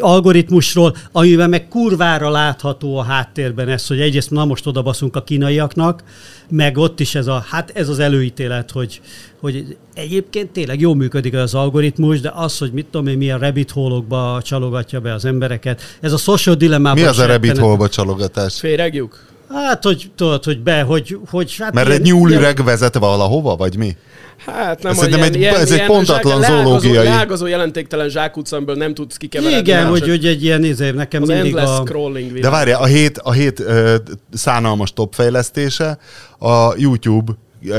Speaker 3: algoritmusról, amiben meg kurvára látható a háttérben ez, hogy egyrészt na most odabaszunk a kínaiaknak, meg ott is ez, a, hát ez az előítélet, hogy, hogy egyébként tényleg jól működik az algoritmus, de az, hogy mit tudom én, milyen rabbit hole csalogatja be az embereket, ez a social dilemmában...
Speaker 2: Mi az a rabbit hole csalogatás?
Speaker 1: Féregjuk?
Speaker 3: Hát, hogy tudod, hogy be, hogy... hogy hát
Speaker 2: Mert
Speaker 3: ilyen-
Speaker 2: egy nyúlüreg vezet valahova, vagy mi?
Speaker 1: Hát nem
Speaker 2: szerintem
Speaker 1: ilyen,
Speaker 2: egy-
Speaker 1: ilyen,
Speaker 2: ez egy
Speaker 1: ilyen
Speaker 2: pontatlan
Speaker 1: zsák-
Speaker 2: zoológiai-
Speaker 1: Leágazó jelentéktelen zsákutca, amiből nem tudsz kikeveredni.
Speaker 3: Igen, hogy, hogy egy ilyen izé, nekem
Speaker 1: az
Speaker 3: mindig a...
Speaker 1: scrolling világ.
Speaker 2: De várjál, a hét, a hét ö, szánalmas top fejlesztése, a YouTube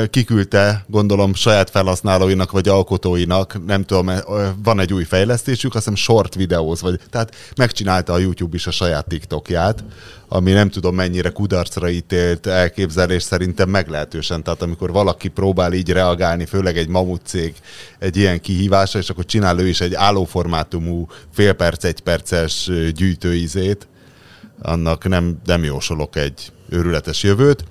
Speaker 2: kiküldte, gondolom, saját felhasználóinak vagy alkotóinak, nem tudom, ö, van egy új fejlesztésük, azt hiszem short videóz, vagy, tehát megcsinálta a YouTube is a saját TikTokját, ami nem tudom mennyire kudarcra ítélt elképzelés szerintem meglehetősen. Tehát amikor valaki próbál így reagálni, főleg egy mamut cég egy ilyen kihívásra, és akkor csinál ő is egy állóformátumú fél perc, egy perces gyűjtőizét, annak nem, nem jósolok egy őrületes jövőt.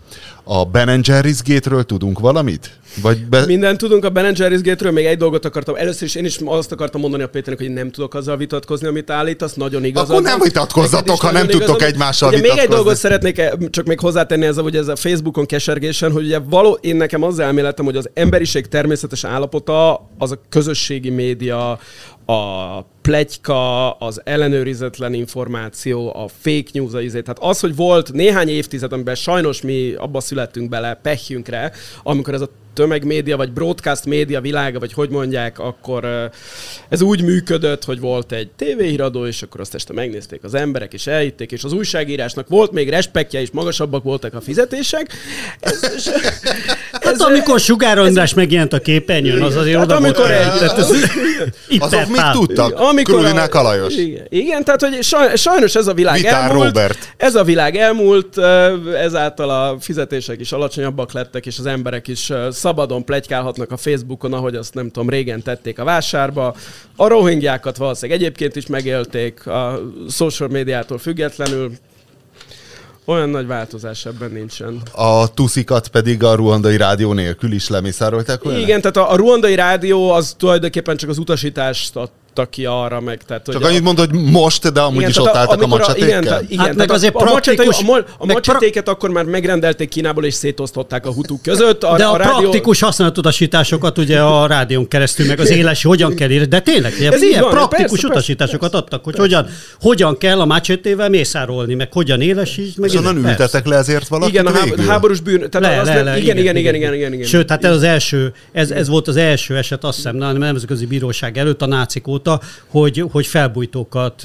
Speaker 2: A Ben Jerry's Gate-ről tudunk valamit? Vagy be...
Speaker 1: Mindent tudunk a Ben Jerry's Gate-ről, még egy dolgot akartam. Először is én is azt akartam mondani a Péternek, hogy nem tudok azzal vitatkozni, amit állítasz, nagyon igazad.
Speaker 2: Akkor nem vitatkozzatok, ha nem tudtok egymással
Speaker 1: ugye Még egy
Speaker 2: vitatkozni.
Speaker 1: dolgot szeretnék csak még hozzátenni ezzel, hogy ez a Facebookon kesergésen, hogy ugye való, én nekem az elméletem, hogy az emberiség természetes állapota az a közösségi média, a plegyka, az ellenőrizetlen információ, a fake news, a izé. Tehát az, hogy volt néhány évtized, amiben sajnos mi abba születtünk bele pehjünkre, amikor ez a tömegmédia, vagy broadcast média világa, vagy hogy mondják, akkor ö, ez úgy működött, hogy volt egy tévéhíradó, és akkor azt este megnézték az emberek, és elhitték, és az újságírásnak volt még respektje, és magasabbak voltak a fizetések. Ez, ez,
Speaker 3: Hát amikor Sugár András megjelent a képernyőn, az azért
Speaker 1: Hát
Speaker 3: oda
Speaker 1: amikor
Speaker 3: volt.
Speaker 1: egy-
Speaker 3: Tehát ez- Itt
Speaker 2: Azok még tudtak.
Speaker 1: Amikor
Speaker 2: Krülinák a Lajos.
Speaker 1: Igen, igen, tehát hogy saj, sajnos ez a világ
Speaker 2: Vitár
Speaker 1: elmúlt.
Speaker 2: Robert.
Speaker 1: Ez a világ elmúlt, ö, ezáltal a fizetések is alacsonyabbak lettek, és az emberek is szabadon plegykálhatnak a Facebookon, ahogy azt nem tudom, régen tették a vásárba. A rohingyákat valószínűleg egyébként is megélték a social médiától függetlenül. Olyan nagy változás ebben nincsen.
Speaker 2: A tuszikat pedig a ruandai rádió nélkül is lemészárolták volna?
Speaker 1: Igen, tehát a, a ruandai rádió az tulajdonképpen csak az utasítást adta ki arra meg. Tehát,
Speaker 2: Csak
Speaker 1: hogy
Speaker 2: annyit mondod, hogy most, de amúgy is
Speaker 1: tehát
Speaker 2: ott álltak a
Speaker 1: amikor
Speaker 2: macsetékkel?
Speaker 1: Igen, tehát- igen
Speaker 3: Hát meg azért
Speaker 1: a, a,
Speaker 3: praktikus-
Speaker 1: a, mo- a macsetéket akkor már megrendelték Kínából, és szétosztották a hutuk között. A,
Speaker 3: De a,
Speaker 1: a rádió...
Speaker 3: praktikus használatutasításokat ugye a rádión keresztül, meg az éles, hogyan kell írni. De tényleg, ugye,
Speaker 1: Ez
Speaker 3: ilyen
Speaker 1: van,
Speaker 3: praktikus
Speaker 1: persze,
Speaker 3: utasításokat
Speaker 1: persze,
Speaker 3: adtak, hogy hogyan, hogyan kell a mácsetével mészárolni, meg hogyan élesíts, meg
Speaker 2: onnan
Speaker 3: ilyenek.
Speaker 2: ültetek le ezért valakit
Speaker 1: Igen, a háborús bűn. Tehát
Speaker 3: Le,
Speaker 1: az
Speaker 3: le,
Speaker 1: nem-
Speaker 3: le,
Speaker 1: igen, igen, igen, igen, igen, igen.
Speaker 3: Sőt, hát ez az első, ez, ez volt az első eset, azt hiszem, a nemzetközi bíróság előtt a nácik óta, hogy, hogy felbújtókat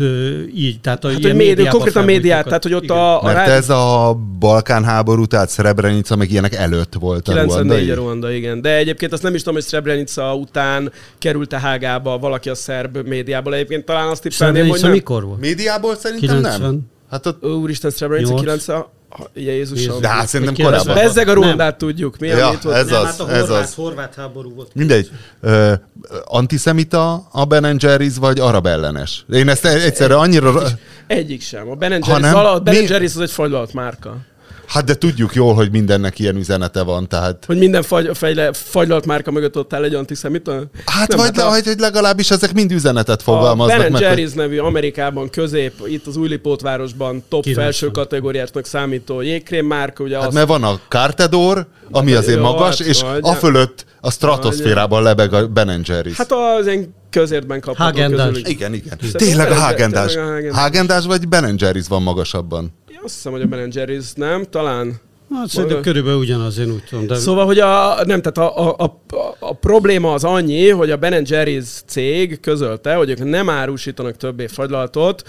Speaker 3: így, tehát a
Speaker 1: Hát,
Speaker 3: ilyen médiában
Speaker 1: konkrétan médiát, tehát hogy ott
Speaker 3: Igen.
Speaker 1: a, a
Speaker 2: Mert
Speaker 1: rádió...
Speaker 2: ez a Balkán háború, tehát Srebrenica, meg ilyenek előtt volt a
Speaker 1: 94
Speaker 2: ruandai.
Speaker 1: a Ruanda, igen. De egyébként azt nem is tudom, hogy Srebrenica után került a Hágába valaki a szerb médiából. Egyébként talán azt tippelném, hogy nem.
Speaker 3: mikor volt?
Speaker 2: Médiából szerintem
Speaker 3: 90.
Speaker 2: nem. Hát ott,
Speaker 1: Úristen, Srebrenica
Speaker 3: Nyolc.
Speaker 1: 90... Ha- Jézusom.
Speaker 2: de hát szerintem korábban.
Speaker 1: Bezzeg a Ruandát tudjuk. Mi,
Speaker 2: Ja, ez
Speaker 3: Nem,
Speaker 2: az,
Speaker 3: hát a
Speaker 2: ez
Speaker 3: horvát,
Speaker 2: az.
Speaker 3: horvát háború volt.
Speaker 2: Mindegy. Ö, antiszemita a Ben Jerry's, vagy arab ellenes? Én ezt egyszerre annyira...
Speaker 1: Egyik sem. A Ben Jerry's,
Speaker 2: nem,
Speaker 1: alatt, Ben
Speaker 2: mi-
Speaker 1: Jerry's az egy fagylalt márka.
Speaker 2: Hát de tudjuk jól, hogy mindennek ilyen üzenete van, tehát...
Speaker 1: Hogy minden fagy, fejle, fagylalt márka mögött ott áll egy antiszemita?
Speaker 2: Hát
Speaker 1: Nem,
Speaker 2: vagy,
Speaker 1: a-
Speaker 2: vagy, hogy legalábbis ezek mind üzenetet
Speaker 1: A
Speaker 2: fogalmaznak
Speaker 1: Ben
Speaker 2: meg. hogy-
Speaker 1: Jerry's nevű Amerikában közép, itt az Újlipótvárosban top
Speaker 3: 90.
Speaker 1: felső kategóriásnak számító jégkrém márka, ugye
Speaker 2: Hát
Speaker 1: azt
Speaker 2: mert van a Cartedor, ami azért
Speaker 1: Jó,
Speaker 2: magas,
Speaker 1: hát
Speaker 2: és
Speaker 1: hagyja.
Speaker 2: a fölött a stratoszférában lebeg a Ben Jerry's.
Speaker 1: Hát az én közértben kapható közül.
Speaker 2: igen, igen. Tényleg a
Speaker 1: a Häagen-Dazs.
Speaker 2: Hágendás vagy Ben Jerry's van magasabban?
Speaker 1: Azt hiszem, hogy a Ben Jerry's nem, talán.
Speaker 3: Hát szerintem körülbelül ugyanaz, én úgy tudom. De
Speaker 1: Szóval, hogy a, nem, tehát a, a, a, a probléma az annyi, hogy a Ben Jerry's cég közölte, hogy ők nem árusítanak többé fagylaltot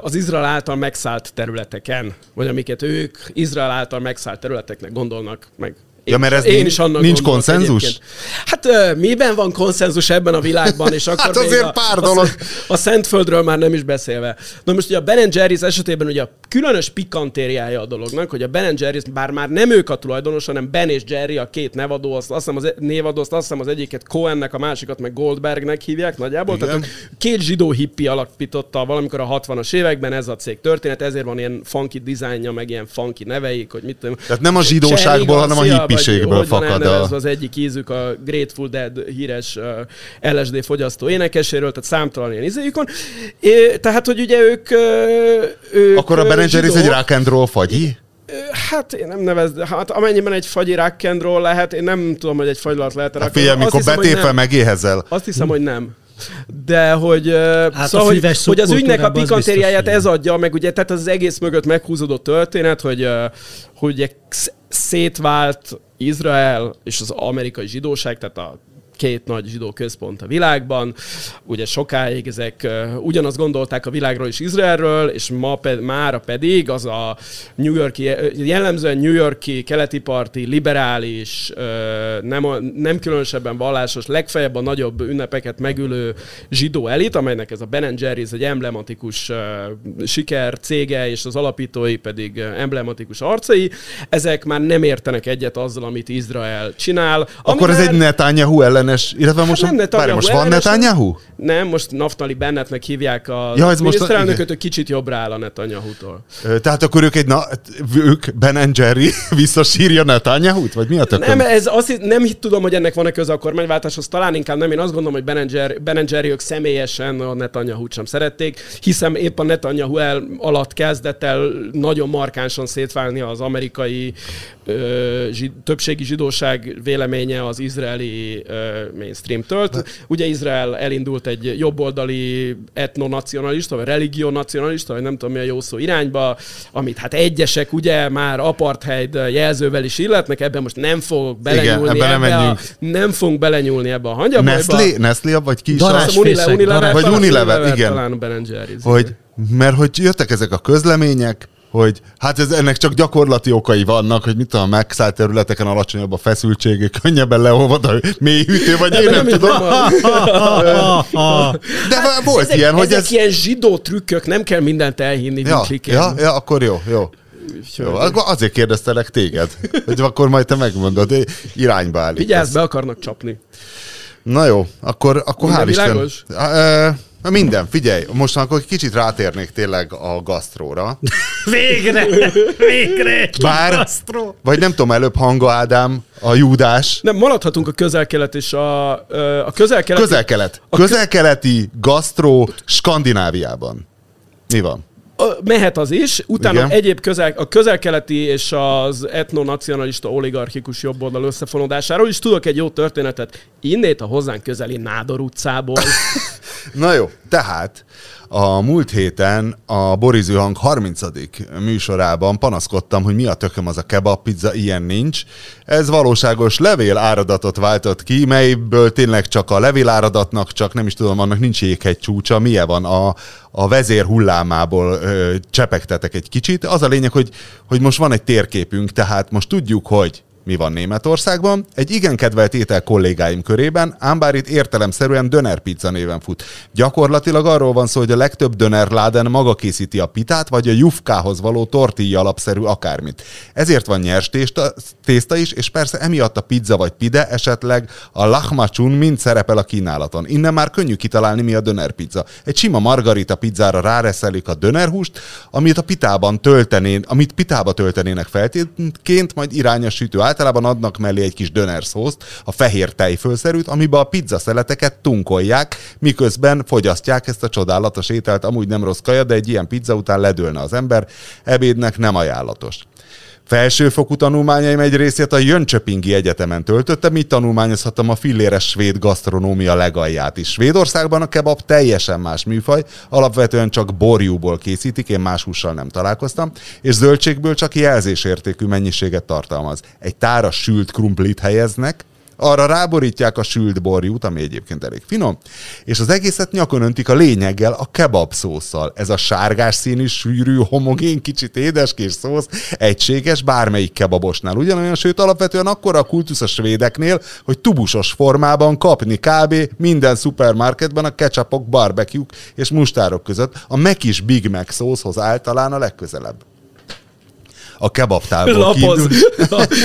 Speaker 1: az Izrael által megszállt területeken, vagy amiket ők Izrael által megszállt területeknek gondolnak meg.
Speaker 2: Ja, mert ez
Speaker 1: én
Speaker 2: nincs-
Speaker 1: is annak
Speaker 2: nincs konszenzus?
Speaker 1: egyébként. Hát ö, miben van konszenzus ebben a világban, és akkor
Speaker 2: Hát azért
Speaker 1: a,
Speaker 2: pár
Speaker 1: a,
Speaker 2: dolog.
Speaker 1: A Szentföldről már nem is beszélve. Na most ugye a Ben Jerry's esetében ugye a különös pikantériája a dolognak, hogy a Ben Jerry's, bár már nem ők a tulajdonos, hanem Ben és Jerry, a két nevadó, azt, azt hiszem az, e- névadó, azt, hiszem az egyiket Cohennek, a másikat meg Goldbergnek hívják nagyjából.
Speaker 2: Igen.
Speaker 1: Tehát két zsidó hippi alapította valamikor a 60-as években ez a cég történet, ezért van ilyen funky dizájnja, meg ilyen funky neveik, hogy mit tudom.
Speaker 2: Tehát nem a zsidóságból,
Speaker 1: Cherry
Speaker 2: hanem a Hippiségből
Speaker 1: hogy van
Speaker 2: fakad a...
Speaker 1: elnevezve az egyik ízük a Grateful Dead híres uh, LSD fogyasztó énekeséről, tehát számtalan ilyen izéjük van. É, tehát, hogy ugye ők... Ők
Speaker 2: Akkor a Ben Jerry's egy rock and roll fagyi?
Speaker 1: Hát én nem nevezd, hát amennyiben egy fagyi rock and roll lehet, én nem tudom, hogy egy fagylalt lehet
Speaker 2: Hát figyelj, mikor betépe megéhezel.
Speaker 1: Azt hiszem, hogy nem. De hogy, hát szóval, hogy, hogy az ügynek a pikantériáját ez adja, meg ugye, tehát az egész mögött meghúzódott történet, hogy, hogy szétvált Izrael és az amerikai zsidóság, tehát a két nagy zsidó központ a világban. Ugye sokáig ezek ugyanazt gondolták a világról és Izraelről, és ma ped, mára pedig az a New Yorki, jellemzően New Yorki, keleti parti, liberális, nem, nem különösebben vallásos, legfeljebb a nagyobb ünnepeket megülő zsidó elit, amelynek ez a Ben Jerry's egy emblematikus siker cége, és az alapítói pedig emblematikus arcai, ezek már nem értenek egyet azzal, amit Izrael csinál.
Speaker 2: Akkor ez már... egy Netanyahu ellen 40-es, illetve hát most, hát nem, ne várj, most van Netanyahu?
Speaker 1: Nem, most Naftali Bennettnek hívják a ja, miniszterelnököt, hogy kicsit jobbra áll a Netanyahutól.
Speaker 2: Tehát akkor ők egy, na, ők Ben and Jerry visszasírja Netanyahut? Vagy mi a tököm?
Speaker 1: Nem, ez azt, nem tudom, hogy ennek van-e köze a kormányváltáshoz, talán inkább nem. Én azt gondolom, hogy Ben and, Jerry, ben and Jerry-ök személyesen a Netanyahut sem szerették, hiszen épp a Netanyahu el alatt kezdett el nagyon markánsan szétválni az amerikai ö, zsid, többségi zsidóság véleménye az izraeli ö, mainstream-től. Ugye Izrael elindult egy jobboldali etnonacionalista, vagy religionacionalista, vagy nem tudom mi a jó szó irányba, amit hát egyesek ugye már apartheid jelzővel is illetnek, ebben most nem fogok belenyúlni Igen, ebbe, nem, a, nem fogunk belenyúlni ebbe a hangyabajba.
Speaker 2: Nestlé, Nestlé vagy ki is?
Speaker 1: Darás Unilever, Unilever,
Speaker 2: vagy Unilever, igen.
Speaker 1: Talán
Speaker 2: hogy, mert hogy jöttek ezek a közlemények, hogy hát ez, ennek csak gyakorlati okai vannak, hogy mit tudom, megszállt területeken alacsonyabb a feszültség, könnyebben leolvad a mélyhűtő, vagy én nem, nem tudom. De volt
Speaker 1: ezek,
Speaker 2: ilyen, hogy
Speaker 1: ezek ez... ilyen zsidó trükkök, nem kell mindent elhinni.
Speaker 2: Ja, ja, ja, akkor jó, jó. Jó, azért kérdeztelek téged, hogy akkor majd te megmondod, irányba állít.
Speaker 1: Vigyázz, be akarnak csapni.
Speaker 2: Na jó, akkor, akkor hál' Isten. Na minden, figyelj, most akkor kicsit rátérnék tényleg a gasztróra.
Speaker 3: végre! Végre!
Speaker 2: Bár, gasztró. vagy nem tudom, előbb Hanga Ádám, a Júdás.
Speaker 1: Nem, maradhatunk a közel-kelet és a, a közel-keleti...
Speaker 2: Közel-kelet. Közel-keleti gasztró Skandináviában. Mi van?
Speaker 1: Mehet az is, utána Igen. egyéb közel, a közelkeleti és az etnonacionalista oligarchikus jobboldal összefonódásáról is tudok egy jó történetet innét a hozzánk közeli Nádor utcából.
Speaker 2: Na jó, tehát a múlt héten a Borizű Hang 30. műsorában panaszkodtam, hogy mi a tököm az a kebab pizza, ilyen nincs. Ez valóságos levél áradatot váltott ki, melyből tényleg csak a levél áradatnak, csak nem is tudom, annak nincs egy csúcsa, milyen van a, a vezér hullámából ö, csepegtetek egy kicsit. Az a lényeg, hogy, hogy most van egy térképünk, tehát most tudjuk, hogy mi van Németországban. Egy igen kedvelt étel kollégáim körében, ám bár itt értelemszerűen döner pizza néven fut. Gyakorlatilag arról van szó, hogy a legtöbb dönerláden maga készíti a pitát, vagy a jufkához való tortilla alapszerű akármit. Ezért van nyers tésta, tészta is, és persze emiatt a pizza vagy pide, esetleg a lahmacun mind szerepel a kínálaton. Innen már könnyű kitalálni, mi a döner pizza. Egy sima margarita pizzára ráreszelik a dönerhúst, amit a pitában töltenén, amit pitába töltenének feltétként, majd irány a sütő általában adnak mellé egy kis dönerszószt, a fehér tejfölszerűt, amiben a pizza szeleteket tunkolják, miközben fogyasztják ezt a csodálatos ételt. Amúgy nem rossz kaja, de egy ilyen pizza után ledőlne az ember. Ebédnek nem ajánlatos. Felsőfokú tanulmányaim egy részét a Jönköpingi Egyetemen töltöttem, így tanulmányozhattam a filléres svéd gasztronómia legalját is. Svédországban a kebab teljesen más műfaj, alapvetően csak borjúból készítik, én más hússal nem találkoztam, és zöldségből csak jelzésértékű mennyiséget tartalmaz. Egy tára sült krumplit helyeznek, arra ráborítják a sült borjút, ami egyébként elég finom, és az egészet nyakon öntik a lényeggel, a kebab szószal. Ez a sárgás színű, sűrű, homogén, kicsit édeskés szósz, egységes bármelyik kebabosnál. Ugyanolyan, sőt alapvetően akkora a kultusz a svédeknél, hogy tubusos formában kapni kb. minden szupermarketben a ketchupok, barbecue és mustárok között. A Mekis Big Mac szószhoz általán a legközelebb a kebabtálból
Speaker 1: Lapoz.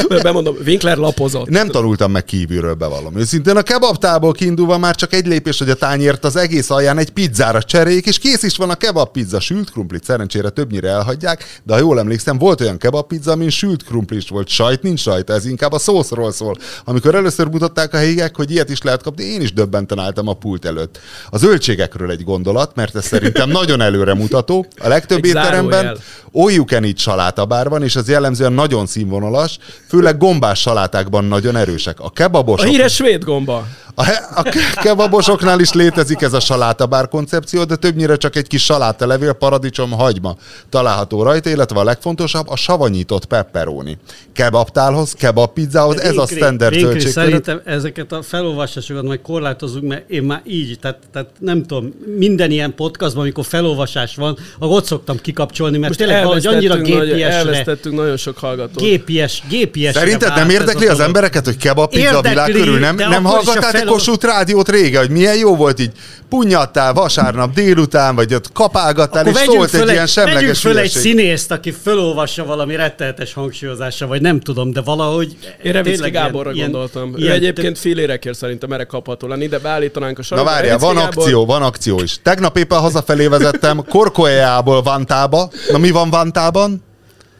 Speaker 1: Bemondom, Winkler lapozott.
Speaker 2: Nem tanultam meg kívülről bevallom. Őszintén a kebabtálból kiindulva már csak egy lépés, hogy a tányért az egész alján egy pizzára cseréljék, és kész is van a kebab pizza. Sült krumplit szerencsére többnyire elhagyják, de ha jól emlékszem, volt olyan kebab pizza, amin sült krumpli is volt. Sajt nincs rajta, ez inkább a szószról szól. Amikor először mutatták a helyiek, hogy ilyet is lehet kapni, én is döbbenten álltam a pult előtt. A zöldségekről egy gondolat, mert ez szerintem nagyon előre mutató. A legtöbb étteremben all salátabár van, és az jellemzően nagyon színvonalas, főleg gombás salátákban nagyon erősek. A kebabosok...
Speaker 1: A híres svéd gomba.
Speaker 2: A, he- a ke- kebabosoknál is létezik ez a salátabár koncepció, de többnyire csak egy kis salátalevél, paradicsom, hagyma található rajta, illetve a legfontosabb a savanyított pepperoni. Kebabtálhoz, kebabpizzához, ez a standard zöldségkeret.
Speaker 3: Szerintem ezeket a felolvasásokat majd korlátozunk, mert én már így, tehát, tehát nem tudom, minden ilyen podcastban, amikor felolvasás van, akkor ott szoktam kikapcsolni, mert
Speaker 1: Most
Speaker 3: tényleg valahogy annyira gépiesre,
Speaker 1: elvesztettünk nagyon sok hallgatót.
Speaker 3: gépies, gépiesre
Speaker 2: Szerinted nem érdekli az embereket, hogy kebab pizza a
Speaker 3: Érdekli,
Speaker 2: világ körül? Nem, nem
Speaker 3: is a
Speaker 2: Kossuth rádiót régen, hogy milyen jó volt így punyadtál vasárnap délután, vagy ott kapálgattál,
Speaker 3: Akkor
Speaker 2: és szólt egy
Speaker 3: egy,
Speaker 2: ilyen semleges
Speaker 3: föl egy
Speaker 2: hülyeség.
Speaker 3: színészt, aki felolvassa valami rettenetes hangsúlyozása, vagy nem tudom, de valahogy...
Speaker 1: Én Revicki Gáborra
Speaker 3: ilyen-
Speaker 1: gondoltam. Ő
Speaker 3: ilyen-
Speaker 1: egyébként félérekért szerintem erre kapható lenni, de beállítanánk a
Speaker 2: Na
Speaker 1: sarokba.
Speaker 2: várjál, van
Speaker 1: Gábor-
Speaker 2: akció, van akció is. Tegnap éppen hazafelé vezettem Korkoeából Vantába. Na mi van Vantában?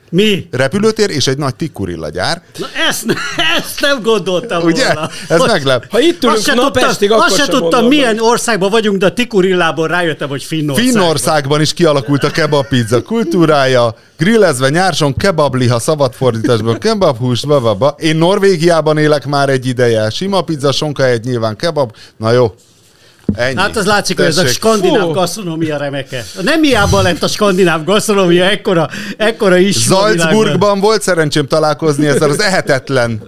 Speaker 3: Mi?
Speaker 2: Repülőtér és egy nagy tikkurilla gyár.
Speaker 3: Na ezt, ne, ezt nem gondoltam
Speaker 2: Ugye?
Speaker 3: volna.
Speaker 2: Ez
Speaker 3: Hogy-
Speaker 2: meglep.
Speaker 1: Ha itt ülünk
Speaker 3: Azt
Speaker 1: napestig, akkor
Speaker 3: azt se
Speaker 1: sem
Speaker 3: tudtam,
Speaker 1: gondoltam.
Speaker 3: milyen országban vagyunk, de a Tikurillából rájöttem, hogy Finnországban.
Speaker 2: Finnországban is kialakult a kebab pizza kultúrája, grillezve nyárson kebabliha szabadfordításban kebabhús, bababa. Én Norvégiában élek már egy ideje. Sima pizza, sonka egy nyilván kebab. Na jó. Ennyi.
Speaker 3: Hát az látszik, hogy ez a
Speaker 2: Tessék.
Speaker 3: skandináv
Speaker 1: Fú.
Speaker 3: gasztronómia remeke. Nem hiába lett a skandináv gasztronómia ekkora, ekkora is.
Speaker 2: Salzburgban volt szerencsém találkozni ezzel az ehetetlen.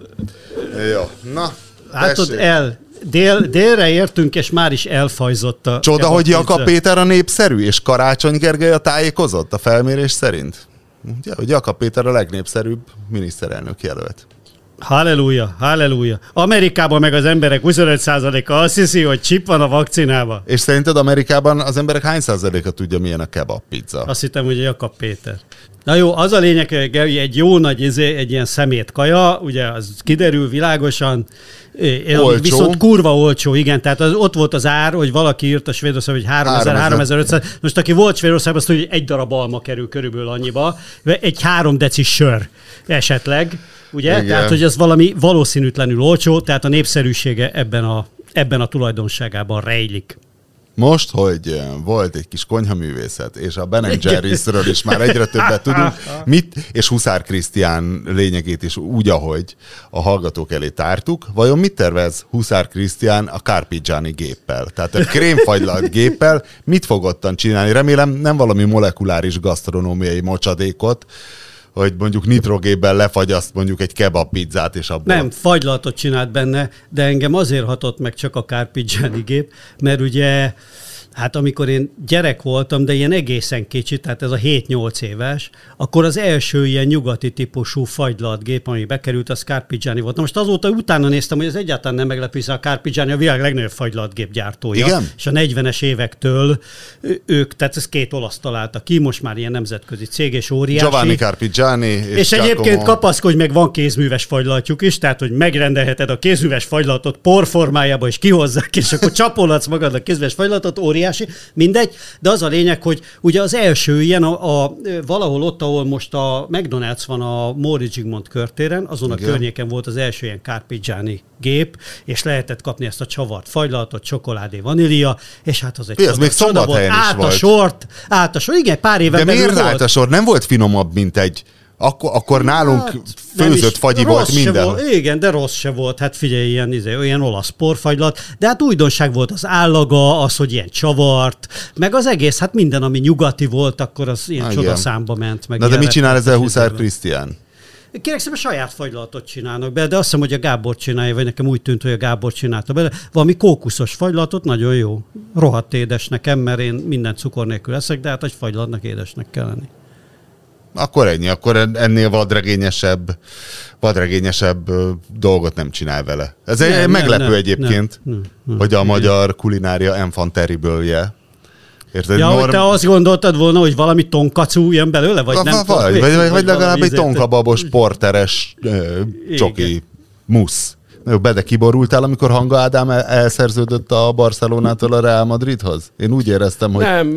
Speaker 2: Jó, na.
Speaker 3: Látod,
Speaker 2: tessék.
Speaker 3: el. Dél, délre értünk, és már is elfajzott a
Speaker 2: Csoda, hogy Jakab. Péter a népszerű, és Karácsony Gergely a tájékozott a felmérés szerint. Ugye, hogy Jakab Péter a legnépszerűbb miniszterelnök jelölt.
Speaker 3: Halleluja, halleluja. Amerikában meg az emberek 25%-a azt hiszi, hogy chip van a vakcinába.
Speaker 2: És szerinted Amerikában az emberek hány százaléka tudja, milyen a kebab pizza?
Speaker 3: Azt hittem, hogy Jakab Péter. Na jó, az a lényeg, hogy egy jó nagy, izé, egy ilyen szemét kaja, ugye az kiderül világosan,
Speaker 2: Olcsó.
Speaker 3: viszont kurva olcsó, igen, tehát az, ott volt az ár, hogy valaki írt a Svédországban, hogy 3000,
Speaker 2: 3000.
Speaker 3: 3500, most aki volt Svédországban, azt tudja, hogy egy darab alma kerül körülbelül annyiba, egy három deci sör esetleg, ugye?
Speaker 2: Igen.
Speaker 3: Tehát, hogy ez valami valószínűtlenül olcsó, tehát a népszerűsége ebben a, ebben a tulajdonságában rejlik.
Speaker 2: Most, hogy volt egy kis konyhaművészet, és a Ben Jerry'sről is már egyre többet tudunk, mit, és Huszár Krisztián lényegét is úgy, ahogy a hallgatók elé tártuk, vajon mit tervez Huszár Krisztián a Carpigiani géppel? Tehát a krémfagylalt géppel mit fog ottan csinálni? Remélem nem valami molekuláris gasztronómiai mocsadékot, hogy mondjuk nitrogénben lefagyaszt mondjuk egy kebab pizzát, és abból...
Speaker 3: Nem, fagylaltot csinált benne, de engem azért hatott meg csak a Carpigiani gép, mert ugye, hát amikor én gyerek voltam, de ilyen egészen kicsi, tehát ez a 7-8 éves, akkor az első ilyen nyugati típusú fagylaltgép, ami bekerült, az Carpigiani volt. Na most azóta utána néztem, hogy ez egyáltalán nem meglepő, a Carpigiani a világ legnagyobb fagylaltgép gyártója.
Speaker 2: Igen?
Speaker 3: És a 40-es évektől ők, tehát ez két olasz találta ki, most már ilyen nemzetközi cég és óriási.
Speaker 2: Giovanni Carpigiani és,
Speaker 3: És egyébként
Speaker 2: Giacomo-
Speaker 3: kapaszkodj meg, van kézműves fagylaltjuk is, tehát hogy megrendelheted a kézműves fagylatot porformájába, és kihozzák, és akkor csapolhatsz magad a kézműves fagylatot, óriási, mindegy. De az a lényeg, hogy ugye az első ilyen a, a valahol ott, ahol most a McDonald's van a Móri Zsigmond körtéren, azon
Speaker 2: Igen.
Speaker 3: a környéken volt az első ilyen Carpigiani gép, és lehetett kapni ezt a csavart fagylaltot, csokoládé, vanília, és hát az egy csoda,
Speaker 2: még
Speaker 3: csoda volt. Át a
Speaker 2: volt.
Speaker 3: sort, át a sort, igen, pár éven
Speaker 2: De miért állt a sor? Nem volt finomabb, mint egy... Akkor, akkor nálunk
Speaker 3: Hát,
Speaker 2: főzött fagyi volt minden.
Speaker 3: Volt, igen, de rossz se volt. Hát figyelj, ilyen, izé, olyan olasz porfagylat. De hát újdonság volt az állaga, az, hogy ilyen csavart, meg az egész, hát minden, ami nyugati volt, akkor az ilyen
Speaker 2: Ah,
Speaker 3: csodaszámba ment. Meg
Speaker 2: Na de mit csinál ezzel Huszár. Krisztián?
Speaker 3: Kérek szépen saját fagylatot csinálnak be, de azt hiszem, hogy a Gábor csinálja, vagy nekem úgy tűnt, hogy a Gábor csinálta bele. Valami kókuszos fagylatot, nagyon jó. Rohadt édes nekem, mert én minden cukor nélkül eszek, de hát egy fagylatnak édesnek kell lenni.
Speaker 2: Akkor ennyi, akkor en- ennél vadregényesebb, vadregényesebb dolgot nem csinál vele. Ez egy
Speaker 3: Nem,
Speaker 2: meglepő
Speaker 3: nem, nem,
Speaker 2: egyébként,
Speaker 3: nem, nem,
Speaker 2: hogy a magyar kulinária enfant terrible Érted?
Speaker 3: Ja, hogy
Speaker 2: Norm-
Speaker 3: te azt gondoltad volna, hogy valami tonkacú jön belőle, vagy
Speaker 2: Va-
Speaker 3: nem
Speaker 2: vagy, vagy, vagy, vagy legalább egy tonkababos, porteres csoki musz. Na jó, Bede kiborultál, amikor Hanga Ádám el- elszerződött a Barcelonától a Real Madridhoz? Én úgy éreztem, hogy
Speaker 1: Nem,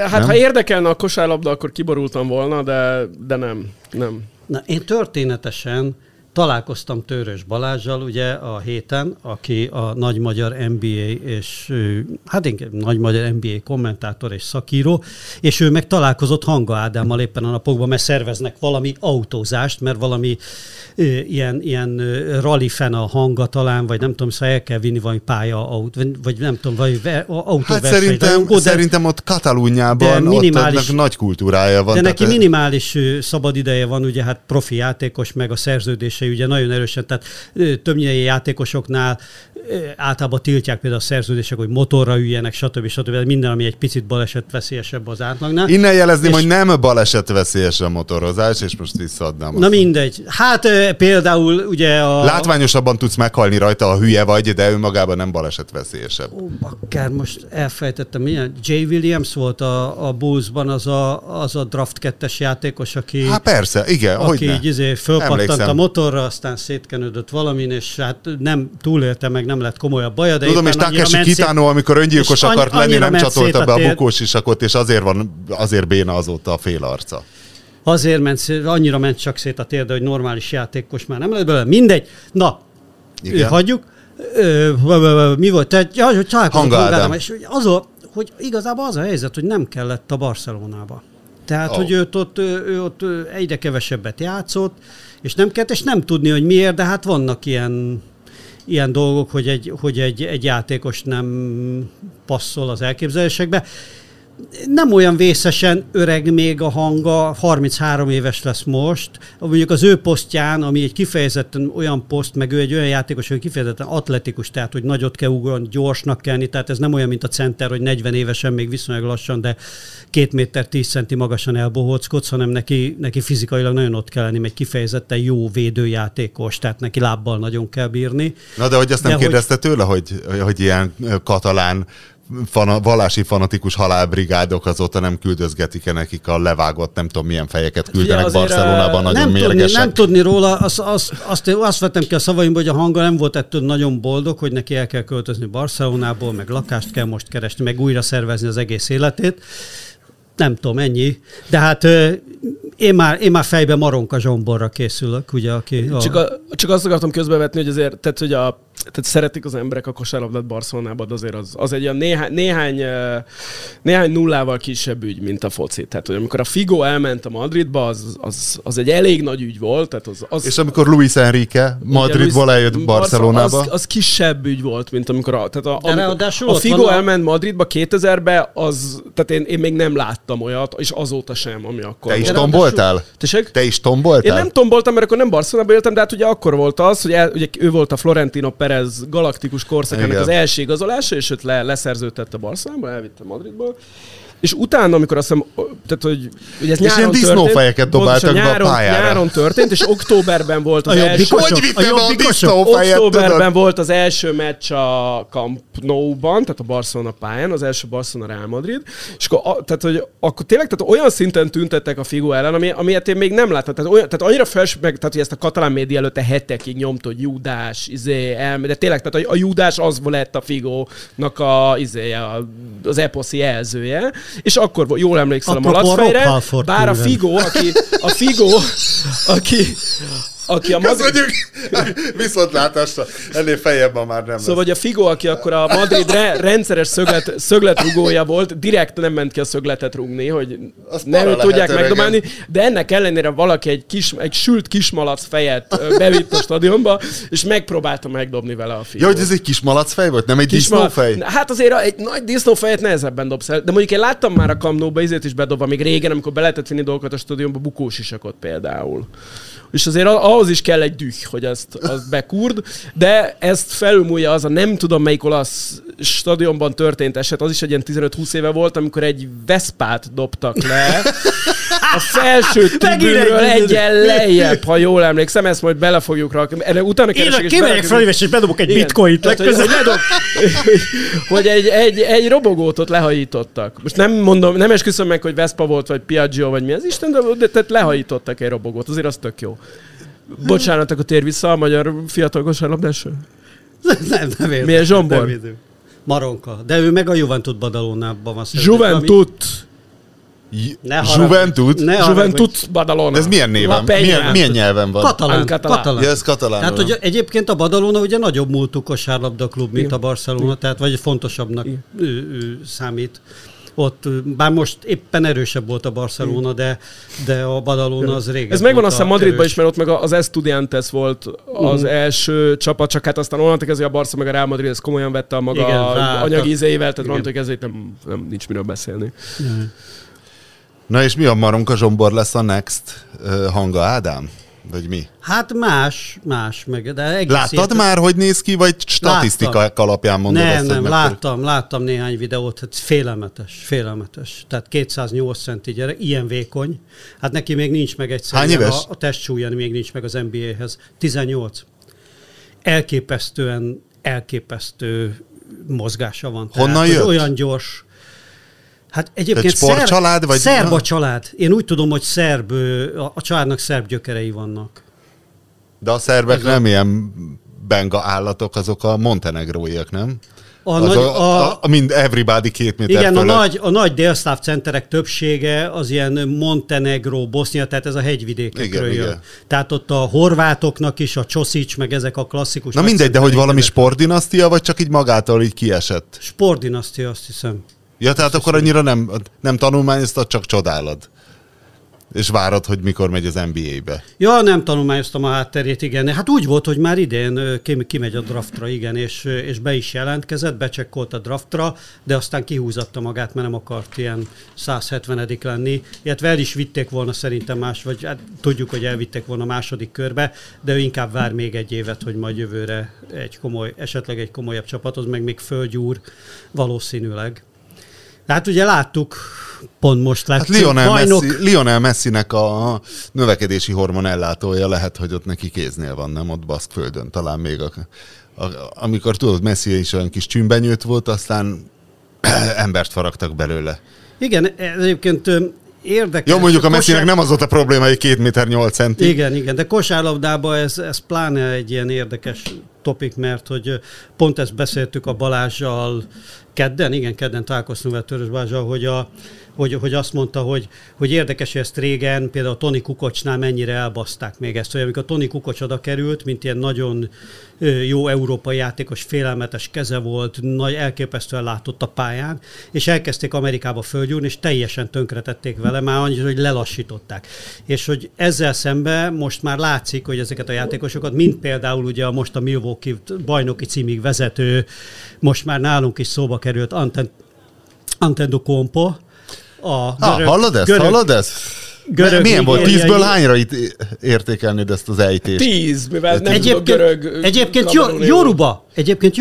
Speaker 1: hát
Speaker 2: Nem?
Speaker 1: ha érdekelne a kosárlabda, akkor kiborultam volna, de, de nem, nem.
Speaker 3: Na, én történetesen találkoztam Törös Balázsjal ugye a héten, aki a nagy magyar NBA és hát inkább nagy magyar NBA kommentátor és szakíró, és ő meg találkozott Hanga Ádámmal éppen a napokban, mert szerveznek valami autózást, mert valami ilyen, ilyen rally fen a hanga talán, vagy nem tudom, szóval el kell vinni valami pálya, aut, vagy nem tudom, vagy autóverseny.
Speaker 2: Hát szerintem, de, szerintem ott Katalúnyában minimális, ott nagy kultúrája van.
Speaker 3: De neki tehát... minimális szabad ideje van, ugye hát profi játékos, meg a szerződése ugye nagyon erősen, tehát többnyire játékosoknál általában tiltják például a szerződések, hogy motorra üljenek, stb. stb. Minden, ami egy picit baleset veszélyesebb az átlagnál.
Speaker 2: Innen jelezném, és... hogy nem baleset veszélyes a motorozás, és most visszaadnám.
Speaker 3: Na mindegy. Hát például ugye a...
Speaker 2: Látványosabban tudsz meghalni rajta, a hülye vagy, de önmagában nem baleset veszélyesebb.
Speaker 3: Ó, bakker, most elfejtettem, milyen Jay Williams volt a, a Bullsban az a, az a draft kettes játékos, aki...
Speaker 2: Hát persze, igen,
Speaker 3: Aki így izé fölpattant a motorra, aztán szétkenődött valamin, és hát nem túlélte meg, nem lett komolyabb baja, de
Speaker 2: Tudom, és Takeshi Kitano, amikor öngyilkos akart lenni, nem csatolta be a bukós isakot, és azért van, azért béna azóta a fél arca.
Speaker 3: Azért ment, annyira ment csak szét a térde, hogy normális játékos már nem lett belőle. Mindegy. Na, Igen. hagyjuk. Mi volt? Tehát, ja, hogy találkozunk és az a, hogy igazából az a helyzet, hogy nem kellett a Barcelonába. Tehát, oh. hogy őt ott, ő ott egyre kevesebbet játszott, és nem kellett, és nem tudni, hogy miért, de hát vannak ilyen, ilyen dolgok, hogy egy, hogy egy, egy játékos nem passzol az elképzelésekbe nem olyan vészesen öreg még a hanga, 33 éves lesz most. Mondjuk az ő posztján, ami egy kifejezetten olyan poszt, meg ő egy olyan játékos, hogy kifejezetten atletikus, tehát hogy nagyot kell ugrani, gyorsnak kell tehát ez nem olyan, mint a center, hogy 40 évesen még viszonylag lassan, de két méter 10 centi magasan elbohóckodsz, hanem neki, neki fizikailag nagyon ott kell lenni, egy kifejezetten jó védőjátékos, tehát neki lábbal nagyon kell bírni.
Speaker 2: Na de hogy azt nem de kérdezte hogy... tőle, hogy, hogy ilyen katalán fana, vallási fanatikus halálbrigádok azóta nem küldözgetik-e nekik a levágott, nem tudom milyen fejeket küldenek Barcelonában, nagyon
Speaker 3: nem
Speaker 2: mérgesek.
Speaker 3: Tudni, nem tudni róla, azt, azt, azt, azt vettem ki a szavaimból, hogy a hanga nem volt ettől nagyon boldog, hogy neki el kell költözni Barcelonából, meg lakást kell most keresni, meg újra szervezni az egész életét. Nem tudom, ennyi. De hát én már, én már fejbe Maronka Zsomborra készülök, ugye, aki...
Speaker 1: A... Csak, a, csak azt akartam közbevetni, hogy azért, tehát, hogy a tehát szeretik az emberek a kosárlabdát Barcelonában, de azért az, az egy olyan néhány, néhány, néhány nullával kisebb ügy, mint a foci. Tehát, hogy amikor a Figo elment a Madridba, az, az, az egy elég nagy ügy volt. Tehát az, az,
Speaker 2: És amikor Luis Enrique Madridból eljött Barcelonába?
Speaker 1: Az, az kisebb ügy volt, mint amikor a, tehát a, a, a Figo a... elment Madridba 2000-be, az, tehát én, én még nem láttam olyat, és azóta sem, ami akkor
Speaker 2: Te is tomboltál? Te is tomboltál?
Speaker 1: Én nem tomboltam, mert akkor nem Barcelonában éltem, de hát ugye akkor volt az, hogy el, ugye ő volt a Florentino Perez galaktikus korszakának az első igazolása, és őt le, leszerződtette Barcelonába, elvitte Madridból. És utána, amikor azt hiszem, tehát, hogy ugye ez és nyáron
Speaker 2: ilyen disznófejeket dobáltak be a pályára.
Speaker 1: Nyáron történt, és októberben volt az
Speaker 2: a
Speaker 1: első...
Speaker 2: Hogy a, a
Speaker 1: Októberben
Speaker 2: tudod?
Speaker 1: volt az első meccs a Camp Nou-ban, tehát a Barcelona pályán, az első Barcelona Real Madrid, és akkor, a, tehát, hogy akkor tényleg tehát olyan szinten tüntettek a Figo ellen, ami, amilyet én még nem láttam. Tehát, olyan, tehát annyira fels, meg, tehát, hogy ezt a katalán média előtte hetekig nyomt, hogy Judás, izé, el, de tényleg, tehát a, a Judás az lett a Figo-nak a, izé, a, az eposzi jelzője, és akkor jól emlékszel Apropó a malacfejre, bár a Figo, aki, a Figo, aki, aki a
Speaker 2: Madrid... Köszönjük! Viszontlátásra! Ennél feljebb már nem
Speaker 1: Szóval, hogy a Figo, aki akkor a Madrid re- rendszeres szöglet, szögletrugója volt, direkt nem ment ki a szögletet rúgni, hogy Azt nem tudják megdobálni, de ennek ellenére valaki egy, kis, egy sült kismalac fejet bevitt a stadionba, és megpróbálta megdobni vele a Figo.
Speaker 2: Ja, hogy ez egy kismalac fej volt, nem egy disznófej?
Speaker 1: Hát azért egy nagy disznófejet nehezebben dobsz el, de mondjuk én láttam már a Kamnóba, ezért is bedobva még régen, amikor be lehetett vinni dolgokat a stadionba, bukós isakot például és azért ahhoz is kell egy düh, hogy azt, azt bekurd, de ezt felülmúlja az a nem tudom melyik olasz stadionban történt eset, az is egy ilyen 15-20 éve volt, amikor egy Veszpát dobtak le a felső tribünről egyen lejjebb, ha jól emlékszem, ezt majd bele fogjuk rakni. Erre utána keresek,
Speaker 3: és kimegyek fel, és bedobok egy bitcoint
Speaker 1: Tehát, hogy, hogy, ledob, hogy egy, egy, egy robogót ott lehajítottak. Most nem mondom, nem esküszöm meg, hogy Vespa volt, vagy Piaggio, vagy mi az Isten, de, de tehát lehajítottak egy robogót, azért az tök jó. Bocsánat, akkor tér vissza a magyar fiatal kosárlabdásra.
Speaker 3: Nem, nem értem.
Speaker 1: Milyen Zsombor?
Speaker 3: Maronka. De ő meg a Juventud Badalónában van.
Speaker 1: Juventud!
Speaker 3: Ne haragudj.
Speaker 2: Juventud?
Speaker 3: Ne haragudj.
Speaker 1: Juventud Badalona.
Speaker 2: De ez milyen néven? Milyen, milyen nyelven van?
Speaker 3: Katalán,
Speaker 1: Katalán.
Speaker 3: katalán.
Speaker 2: Ja, ez katalán.
Speaker 3: Tehát, hogy egyébként a Badalona ugye nagyobb múltú kosárlabda klub, mint a Barcelona, tehát vagy fontosabbnak ő, ő, számít. Ott, bár most éppen erősebb volt a Barcelona, de, de a Badalona az régen
Speaker 1: Ez megvan
Speaker 3: volt
Speaker 1: azt hiszem
Speaker 3: a
Speaker 1: Madridban
Speaker 3: erős.
Speaker 1: is, mert ott meg az Estudiantes volt az első csapat, csak hát aztán onnantól kezdve a Barca meg a Real Madrid ezt komolyan vette a maga
Speaker 3: Igen, ráálltak.
Speaker 1: anyagi ízeivel, tehát
Speaker 3: Igen.
Speaker 1: onnantól kezdve nem, nem, nincs miről beszélni.
Speaker 2: Na és mi a Maronka Zsombor lesz a Next uh, hanga Ádám? Vagy mi?
Speaker 3: Hát más, más, meg, de egész
Speaker 2: Láttad
Speaker 3: érted-
Speaker 2: már, hogy néz ki, vagy statisztikák alapján mondod
Speaker 3: nem,
Speaker 2: ezt?
Speaker 3: nem,
Speaker 2: mekkora-
Speaker 3: láttam, láttam néhány videót, hát félelmetes, félelmetes. Tehát 208 centi gyerek, ilyen vékony. Hát neki még nincs meg egyszerűen
Speaker 2: Hány éves?
Speaker 3: A, a testsúlya még nincs meg az NBA-hez. 18. Elképesztően, elképesztő mozgása van.
Speaker 2: Honnan
Speaker 3: hogy
Speaker 2: jött?
Speaker 3: Olyan gyors. Hát egyébként
Speaker 2: sportcsalád, vagy-
Speaker 3: szerb a család. Én úgy tudom, hogy szerb, a, a családnak szerb gyökerei vannak.
Speaker 2: De a szerbek
Speaker 3: Ez a-
Speaker 2: nem ilyen benga állatok, azok a montenegróiak, nem?
Speaker 3: A
Speaker 2: az
Speaker 3: nagy,
Speaker 2: a, a, a, mind everybody két méter
Speaker 3: Igen, a
Speaker 2: fölött.
Speaker 3: nagy, a nagy délszláv centerek többsége az ilyen Montenegro, Bosznia, tehát ez a hegyvidékekről
Speaker 2: Igen,
Speaker 3: jön.
Speaker 2: igen.
Speaker 3: Tehát ott a horvátoknak is, a Csoszics, meg ezek a klasszikus...
Speaker 2: Na mindegy, de hogy valami sportdinasztia, vagy csak így magától így kiesett?
Speaker 3: Sportdinasztia, azt hiszem.
Speaker 2: Ja, tehát akkor annyira nem, nem tanulmányoztad, csak csodálod. És várod, hogy mikor megy az NBA-be.
Speaker 3: Ja, nem tanulmányoztam a hátterét, igen. Hát úgy volt, hogy már idén kimegy a draftra, igen, és, és be is jelentkezett, becsekkolt a draftra, de aztán kihúzatta magát, mert nem akart ilyen 170 lenni. Illetve el is vitték volna szerintem más, vagy hát tudjuk, hogy elvitték volna második körbe, de ő inkább vár még egy évet, hogy majd jövőre egy komoly, esetleg egy komolyabb csapathoz, meg még földgyúr valószínűleg. Hát ugye láttuk, pont most
Speaker 2: Hát
Speaker 3: láttuk,
Speaker 2: Lionel,
Speaker 3: bajnok,
Speaker 2: Messi, Lionel Messinek a növekedési hormon ellátója lehet, hogy ott neki kéznél van, nem ott Baszkföldön, talán még a, a, amikor tudod, Messi is olyan kis csümbenyőt volt, aztán embert faragtak belőle.
Speaker 3: Igen, egyébként érdekes.
Speaker 2: Jó, mondjuk a Messinek
Speaker 3: Kosár-
Speaker 2: nem az volt a probléma, hogy két méter nyolc centi.
Speaker 3: Igen, igen, de kosárlabdában ez, ez pláne egy ilyen érdekes topik, mert hogy pont ezt beszéltük a Balázsjal kedden, igen, kedden találkoztunk vele Törös Balázsjal, hogy, a, hogy, hogy azt mondta, hogy, hogy érdekes, hogy ezt régen például a Tony Kukocsnál mennyire elbaszták még ezt, hogy amikor Tony Kukocs oda került, mint ilyen nagyon jó európai játékos, félelmetes keze volt, nagy elképesztően látott a pályán, és elkezdték Amerikába földgyúrni, és teljesen tönkretették vele, már annyit, hogy lelassították. És hogy ezzel szemben most már látszik, hogy ezeket a játékosokat, mint például ugye a most a Milwaukee bajnoki címig vezető, most már nálunk is szóba került Anten, Antendo Kompo, a
Speaker 2: Ah, hallod ezt?
Speaker 3: görög,
Speaker 2: hallod ezt?
Speaker 3: görög
Speaker 2: Milyen volt? Tízből hányra itt értékelnéd ezt az ejtést?
Speaker 1: Tíz, mivel nem
Speaker 3: Egyébként,
Speaker 1: görög...
Speaker 3: egyébként Yoruba, egyébként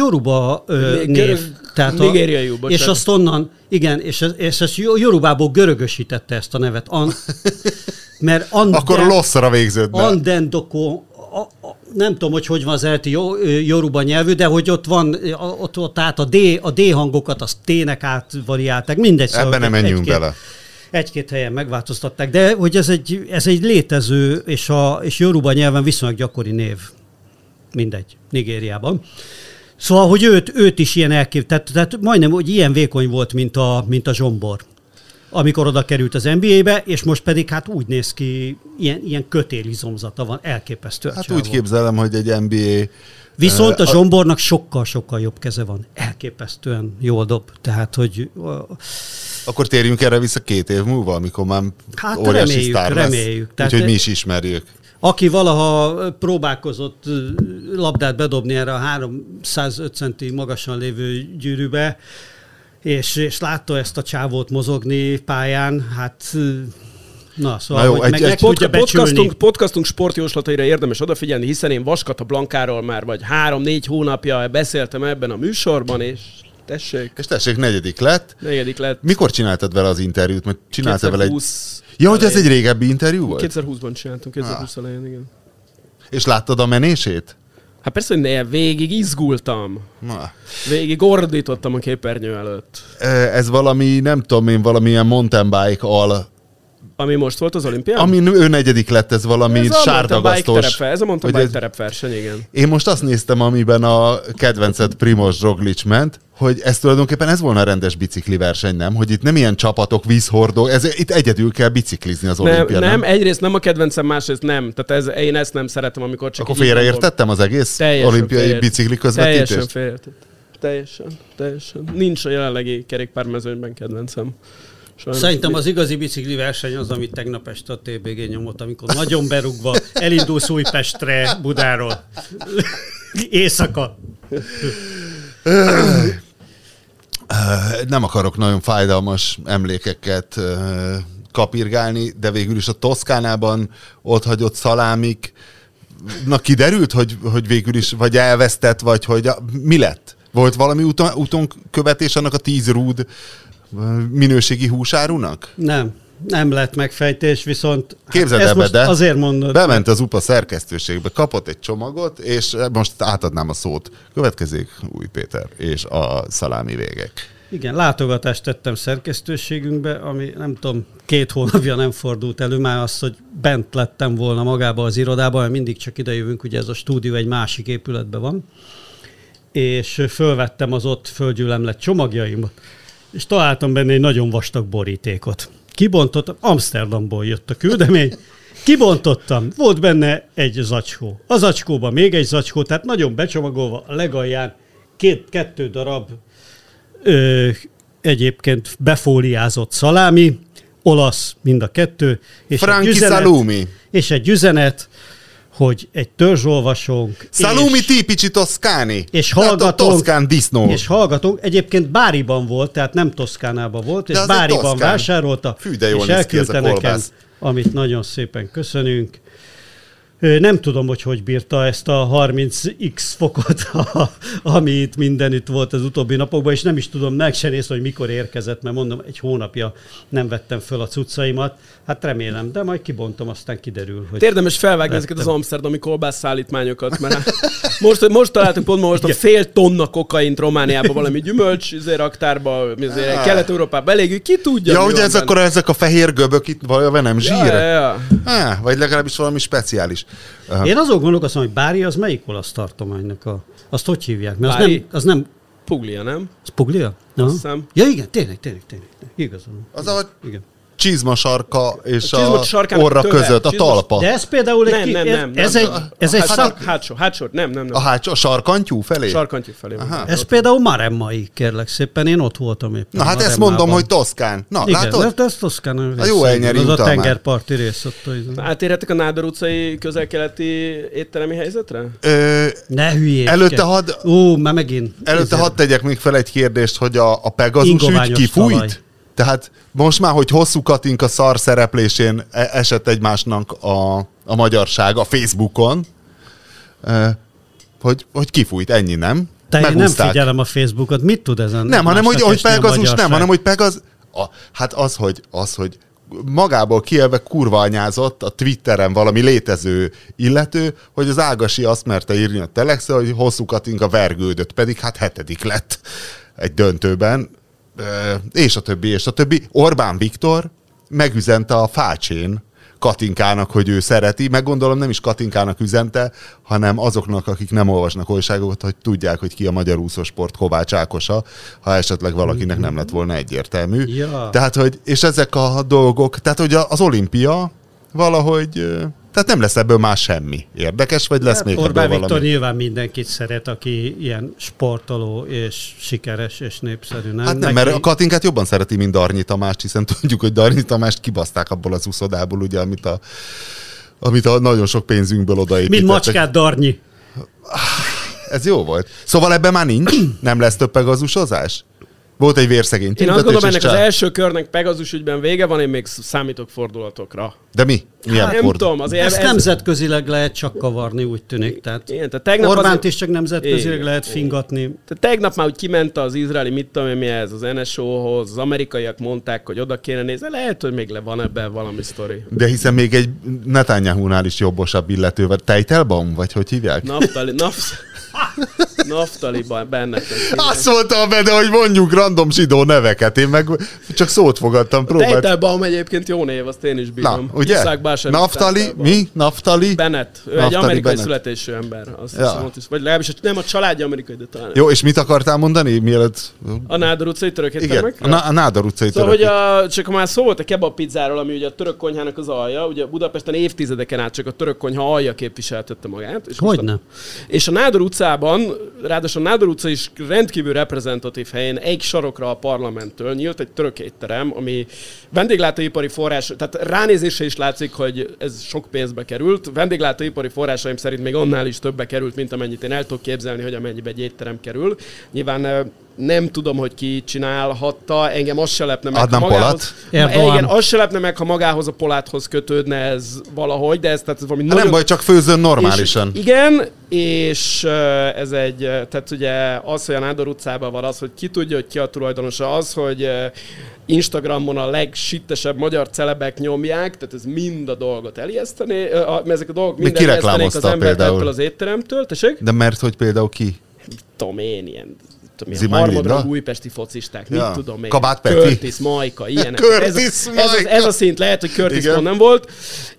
Speaker 3: ö,
Speaker 1: Né-
Speaker 3: név.
Speaker 1: görög-
Speaker 3: Tehát
Speaker 1: nigériai,
Speaker 3: és
Speaker 1: bocsánat.
Speaker 3: azt onnan, igen, és, és ezt Yorubából görögösítette ezt a nevet. An, mert Anden,
Speaker 2: Akkor losszra végződne.
Speaker 3: Andendoko, a, a, nem tudom, hogy hogy van az ö, Yoruba nyelvű, de hogy ott van, a- ott, ott át a D, a D hangokat, az T-nek átvariálták, mindegy. szóval
Speaker 2: Ebben nem
Speaker 3: egy-
Speaker 2: menjünk
Speaker 3: egy-két-
Speaker 2: bele.
Speaker 3: egy-két helyen megváltoztatták, de hogy ez egy, ez egy létező, és, a, és Yoruba nyelven viszonylag gyakori név. Mindegy, Nigériában. Szóval, hogy őt, őt is ilyen elkép, tehát, tehát majdnem, hogy ilyen vékony volt, mint a, mint a Zsombor amikor oda került az NBA-be, és most pedig hát úgy néz ki, ilyen, ilyen kötélizomzata van, elképesztő. a
Speaker 2: Hát úgy képzelem, hogy egy NBA...
Speaker 3: Viszont a
Speaker 2: Eh,
Speaker 3: Zsombornak sokkal-sokkal jobb keze van. Elképesztően jól dob. Tehát, hogy
Speaker 2: Akkor térjünk erre vissza két év múlva, amikor már
Speaker 3: Hát
Speaker 2: óriási
Speaker 3: reméljük,
Speaker 2: sztár lesz.
Speaker 3: reméljük. Tehát-
Speaker 2: Úgyhogy mi is ismerjük.
Speaker 3: Aki valaha próbálkozott labdát bedobni erre a 305 centi magasan lévő gyűrűbe, és, és látta ezt a csávót mozogni pályán, hát na, szóval,
Speaker 2: Na jó,
Speaker 3: hogy
Speaker 2: egy-
Speaker 3: meg,
Speaker 2: egy
Speaker 3: meg tudja
Speaker 1: Podca-
Speaker 3: becsülni.
Speaker 1: podcastunk, podcastunk sportjóslataira érdemes odafigyelni, hiszen én Vaskata Blankáról már vagy három-négy hónapja beszéltem ebben a műsorban, és tessék,
Speaker 2: És tessék, negyedik lett.
Speaker 1: negyedik lett.
Speaker 2: Mikor csináltad vele az interjút? Mert csináltad vele egy...
Speaker 1: 2020
Speaker 2: Ja, hogy ez egy régebbi interjú volt?
Speaker 1: 2020-ban csináltunk, 2020 elején, igen.
Speaker 2: És láttad a menését?
Speaker 1: Hát persze, hogy ne, végig izgultam.
Speaker 2: Na.
Speaker 1: Végig ordítottam a képernyő előtt.
Speaker 2: Ez valami, nem tudom én, valamilyen mountain bike al,
Speaker 1: Ami most volt az olimpián?
Speaker 2: ami ő negyedik lett, ez valami
Speaker 1: ez terepfe, ez a mountain
Speaker 2: hogy
Speaker 1: bike terepverseny, igen.
Speaker 2: Én most azt néztem, amiben a kedvenced Primoz Roglic ment, hogy ez tulajdonképpen ez volna a rendes bicikli verseny, nem? Hogy itt nem ilyen csapatok, vízhordó, ez, itt egyedül kell biciklizni az
Speaker 1: Nem,
Speaker 2: olimpián.
Speaker 1: nem, egyrészt nem a kedvencem, másrészt nem. Tehát ez, én ezt nem szeretem, amikor csak
Speaker 2: Akkor félreértettem az egész
Speaker 1: Teljesen
Speaker 2: olimpiai
Speaker 1: félreért-
Speaker 2: bicikli
Speaker 1: Teljesen
Speaker 2: közvetítést?
Speaker 1: félreértett. Teljesen, teljesen. Nincs a jelenlegi kerékpármezőnyben kedvencem. Sajnos.
Speaker 3: Szerintem az igazi bicikli verseny az, amit tegnap este a TBG nyomott, amikor nagyon berúgva elindulsz Újpestre Budáról. Éjszaka.
Speaker 2: Nem akarok nagyon fájdalmas emlékeket kapirgálni, de végül is a Toszkánában ott hagyott szalámik, na kiderült, hogy, hogy végül is vagy elvesztett, vagy hogy a, mi lett? Volt valami úton, úton követés annak a tíz rúd minőségi húsárunak?
Speaker 3: Nem, nem lett megfejtés, viszont
Speaker 2: Képzeld
Speaker 3: ezt
Speaker 2: el,
Speaker 3: most
Speaker 2: de
Speaker 3: azért mondod.
Speaker 2: Bement az UPA szerkesztőségbe, kapott egy csomagot, és most átadnám a szót. Következik Új Péter és a szalámi végek.
Speaker 3: Igen, látogatást tettem szerkesztőségünkbe, ami nem tudom, két hónapja nem fordult elő már az, hogy bent lettem volna magába az irodában, mert mindig csak idejövünk, ugye ez a stúdió egy másik épületben van, és fölvettem az ott földgyűlemlett csomagjaimat, és találtam benne egy nagyon vastag borítékot. Kibontottam, Amsterdamból jött a küldemény, kibontottam, volt benne egy zacskó. A zacskóban még egy zacskó, tehát nagyon becsomagolva a legalján két, kettő darab ö, egyébként befóliázott szalámi, olasz mind a kettő, és
Speaker 2: Franki
Speaker 3: egy üzenet,
Speaker 2: Salumi.
Speaker 3: és egy üzenet, hogy egy törzsolvasónk,
Speaker 2: Salumi
Speaker 3: és,
Speaker 2: tipici toszkáni.
Speaker 3: és hallgatónk,
Speaker 2: Toszkán disznó.
Speaker 3: és hallgatónk, egyébként Báriban volt, tehát nem Toszkánában volt, és Báriban
Speaker 2: Toszkán.
Speaker 3: vásárolta,
Speaker 2: Fű, de jól
Speaker 3: és elküldte nekem, amit nagyon szépen köszönünk. Nem tudom, hogy hogy bírta ezt a 30x fokot, ami itt mindenütt volt az utóbbi napokban, és nem is tudom meg se nézni, hogy mikor érkezett, mert mondom, egy hónapja nem vettem föl a cuccaimat. Hát remélem, de majd kibontom, aztán kiderül, hogy...
Speaker 1: Érdemes felvágni ezeket az amsterdami kolbász szállítmányokat, mert hát most, most találtuk pont most a fél tonna kokaint Romániába valami gyümölcs izé, raktárba, izé, Kelet-Európába elég, ki tudja.
Speaker 2: Ja, ugye
Speaker 1: van
Speaker 2: ez
Speaker 1: benne.
Speaker 2: akkor ezek a fehér göbök itt vagy nem zsír?
Speaker 1: Ja, ja, ja.
Speaker 2: Á, vagy legalábbis valami speciális. Uh,
Speaker 3: Én azon gondolkozom, hogy Bári az melyik olasz tartománynak a... Azt hogy hívják? Mert az
Speaker 1: Bári?
Speaker 3: nem, az nem...
Speaker 1: Puglia, nem?
Speaker 3: Az Puglia? Aha.
Speaker 1: hiszem.
Speaker 3: Ja igen, tényleg, tényleg, tényleg. Igazán.
Speaker 2: az a
Speaker 3: Igen.
Speaker 2: Csizmasarka és
Speaker 1: A
Speaker 2: a, orra
Speaker 1: töve.
Speaker 2: között, a
Speaker 1: Csizma-
Speaker 2: talpa.
Speaker 3: De ez például egy...
Speaker 1: Nem,
Speaker 3: ki-
Speaker 1: nem,
Speaker 3: ez,
Speaker 1: nem,
Speaker 3: ez
Speaker 1: nem.
Speaker 3: egy, ez egy
Speaker 2: Hát
Speaker 3: szak,
Speaker 1: Hátsó, hátsó, hátsó, nem, nem, nem.
Speaker 2: A hátsó, a sarkantyú felé?
Speaker 1: Sarkantyú felé.
Speaker 2: Aha.
Speaker 3: ez például Maremmai, kérlek szépen, én ott voltam éppen.
Speaker 2: Na hát ezt mondom, hogy Toszkán. Na,
Speaker 3: Igen,
Speaker 2: látod?
Speaker 3: de ez Toszkán
Speaker 2: A jó elnyeri
Speaker 3: Az a tengerparti rész ott.
Speaker 1: Átérhetek a Nádor utcai közel-keleti étteremi helyzetre?
Speaker 2: Ö,
Speaker 3: Ne hülyék.
Speaker 2: Előtte hadd
Speaker 3: Ú, már megint.
Speaker 2: Előtte hadd tegyek még fel egy kérdést, hogy a, a Pegazus ügy kifújt? Tehát most már, hogy hosszú Katinka szar szereplésén e- esett egymásnak a, a magyarság a Facebookon, hogy, hogy kifújt, ennyi, nem?
Speaker 3: Te én nem figyelem a Facebookot, mit tud ezen?
Speaker 2: Nem, hanem hogy, hogy Pegazus, nem, hanem hogy Pegaz... A, hát az, hogy, az, hogy magából kielve kurva anyázott a Twitteren valami létező illető, hogy az Ágasi azt merte írni a Telexre, hogy hosszú Katinka vergődött, pedig hát hetedik lett egy döntőben, és a többi, és a többi. Orbán Viktor megüzente a fácsén Katinkának, hogy ő szereti, meg gondolom nem is Katinkának üzente, hanem azoknak, akik nem olvasnak újságokat, hogy tudják, hogy ki a magyar úszósport Kovács Ákosa, ha esetleg valakinek nem lett volna egyértelmű.
Speaker 3: Ja.
Speaker 2: Tehát, hogy, és ezek a dolgok, tehát, hogy az olimpia valahogy, tehát nem lesz ebből már semmi. Érdekes, vagy lesz
Speaker 3: Hát
Speaker 2: még
Speaker 3: Orbán
Speaker 2: ebből
Speaker 3: Viktor
Speaker 2: valami?
Speaker 3: nyilván mindenkit szeret, aki ilyen sportoló és sikeres és népszerű. Nem?
Speaker 2: Hát nem, mert a Katinkát jobban szereti, mint Darnyi Tamást, hiszen tudjuk, hogy Darnyi Tamást kibaszták abból az uszodából, ugye, amit a, amit a nagyon sok pénzünkből odaépítettek.
Speaker 3: Mint macskát Darnyi.
Speaker 2: Ez jó volt. Szóval ebben már nincs? Nem lesz több pegazusozás? Volt egy vérszegény
Speaker 1: Én azt gondolom, ennek az
Speaker 2: csá-
Speaker 1: első körnek Pegazus ügyben vége van, én még számítok fordulatokra.
Speaker 2: De mi? Milyen
Speaker 1: Hát nem
Speaker 2: fordul?
Speaker 1: tudom, azért
Speaker 3: Ezt
Speaker 1: ez,
Speaker 3: nemzetközileg lehet csak kavarni, úgy tűnik. Tehát
Speaker 1: Igen, tehát tegnap
Speaker 3: Orbánt
Speaker 1: azért-
Speaker 3: is csak nemzetközileg
Speaker 1: Igen,
Speaker 3: lehet fingatni.
Speaker 1: Tehát tegnap már úgy kiment az izraeli, mit tudom én, mi ez, az NSO-hoz, az amerikaiak mondták, hogy oda kéne nézni, lehet, hogy még le van ebben valami sztori.
Speaker 2: De hiszen még egy Netanyahu-nál is jobbosabb illető, vagy Tejtelbaum, vagy hogy hívják?
Speaker 1: Naftali, naft... Naftali Bennett.
Speaker 2: Azt mondta be, de hogy mondjuk random zsidó neveket, én meg csak szót fogadtam, próbált.
Speaker 1: Teitelbaum egyébként jó név, azt én is
Speaker 2: Na,
Speaker 1: bírom.
Speaker 2: ugye?
Speaker 1: Iszák Básem
Speaker 2: Naftali, mi? Naftali?
Speaker 1: Bennett. Ő egy
Speaker 2: Naftali
Speaker 1: amerikai
Speaker 2: Bennett.
Speaker 1: születésű ember. Azt
Speaker 2: Ja.
Speaker 1: is. Vagy legalábbis nem a családja amerikai, de talán.
Speaker 2: Jó, és mit akartál mondani, mielőtt...
Speaker 1: A Nádor utcai török
Speaker 2: Igen, a, Na- a Nádor utcai
Speaker 1: Szóval, hogy a, csak már szó volt a kebab pizzáról, ami ugye a török konyhának az alja, ugye Budapesten évtizedeken át csak a török konyha alja képviseltette magát. És
Speaker 3: Hogyne.
Speaker 1: A, és a Nádor utcában, ráadásul Nádor utca is rendkívül reprezentatív helyen, egy sarokra a parlamenttől nyílt egy török étterem, ami vendéglátóipari forrás, tehát ránézésre is látszik, hogy ez sok pénzbe került. Vendéglátóipari forrásaim szerint még annál is többbe került, mint amennyit én el tudok képzelni, hogy amennyibe egy étterem kerül. Nyilván eh, nem tudom, hogy ki csinálhatta, engem az se lepne meg.
Speaker 2: Adnan
Speaker 1: ha magához,
Speaker 3: Polat?
Speaker 1: Ma, igen, az se lepne meg, ha magához a Poláthoz kötődne ez valahogy, de ez tehát ez valami
Speaker 2: Hát nem baj, csak főzön normálisan.
Speaker 1: és, igen, és ez egy, tehát ugye az, hogy a Nádor utcában van az, hogy ki tudja, hogy ki a tulajdonosa, az, hogy Instagramon a legsittesebb magyar celebek nyomják, tehát ez mind a dolgot elijesztené, ezek a dolgok mind elijesztenék az embert
Speaker 2: például?
Speaker 1: ettől az étteremtől, tessék?
Speaker 2: De mert hogy például ki?
Speaker 1: Tudom én, ilyen tudom,
Speaker 2: Lindra?
Speaker 1: újpesti focisták,
Speaker 2: Ja.
Speaker 1: mit tudom én.
Speaker 2: Kabát Peti?
Speaker 1: Curtis, Majka, ilyenek.
Speaker 2: Curtis,
Speaker 1: ez, ez, az,
Speaker 2: Majka.
Speaker 1: ez, a szint lehet, hogy pont nem volt.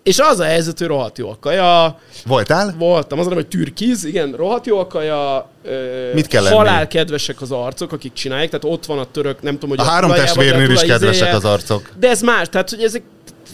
Speaker 1: És az a helyzet, hogy rohadt jó a kaja,
Speaker 2: Voltál?
Speaker 1: voltam, az mondom, hogy türkiz, igen, rohadt jó a kaja, ö,
Speaker 2: Mit kell lenni?
Speaker 1: halál kedvesek az arcok, akik csinálják, tehát ott van a török, nem tudom, hogy
Speaker 2: A három
Speaker 1: tulajában,
Speaker 2: testvérnél
Speaker 1: a
Speaker 2: is kedvesek az arcok.
Speaker 1: De ez más, tehát hogy ezek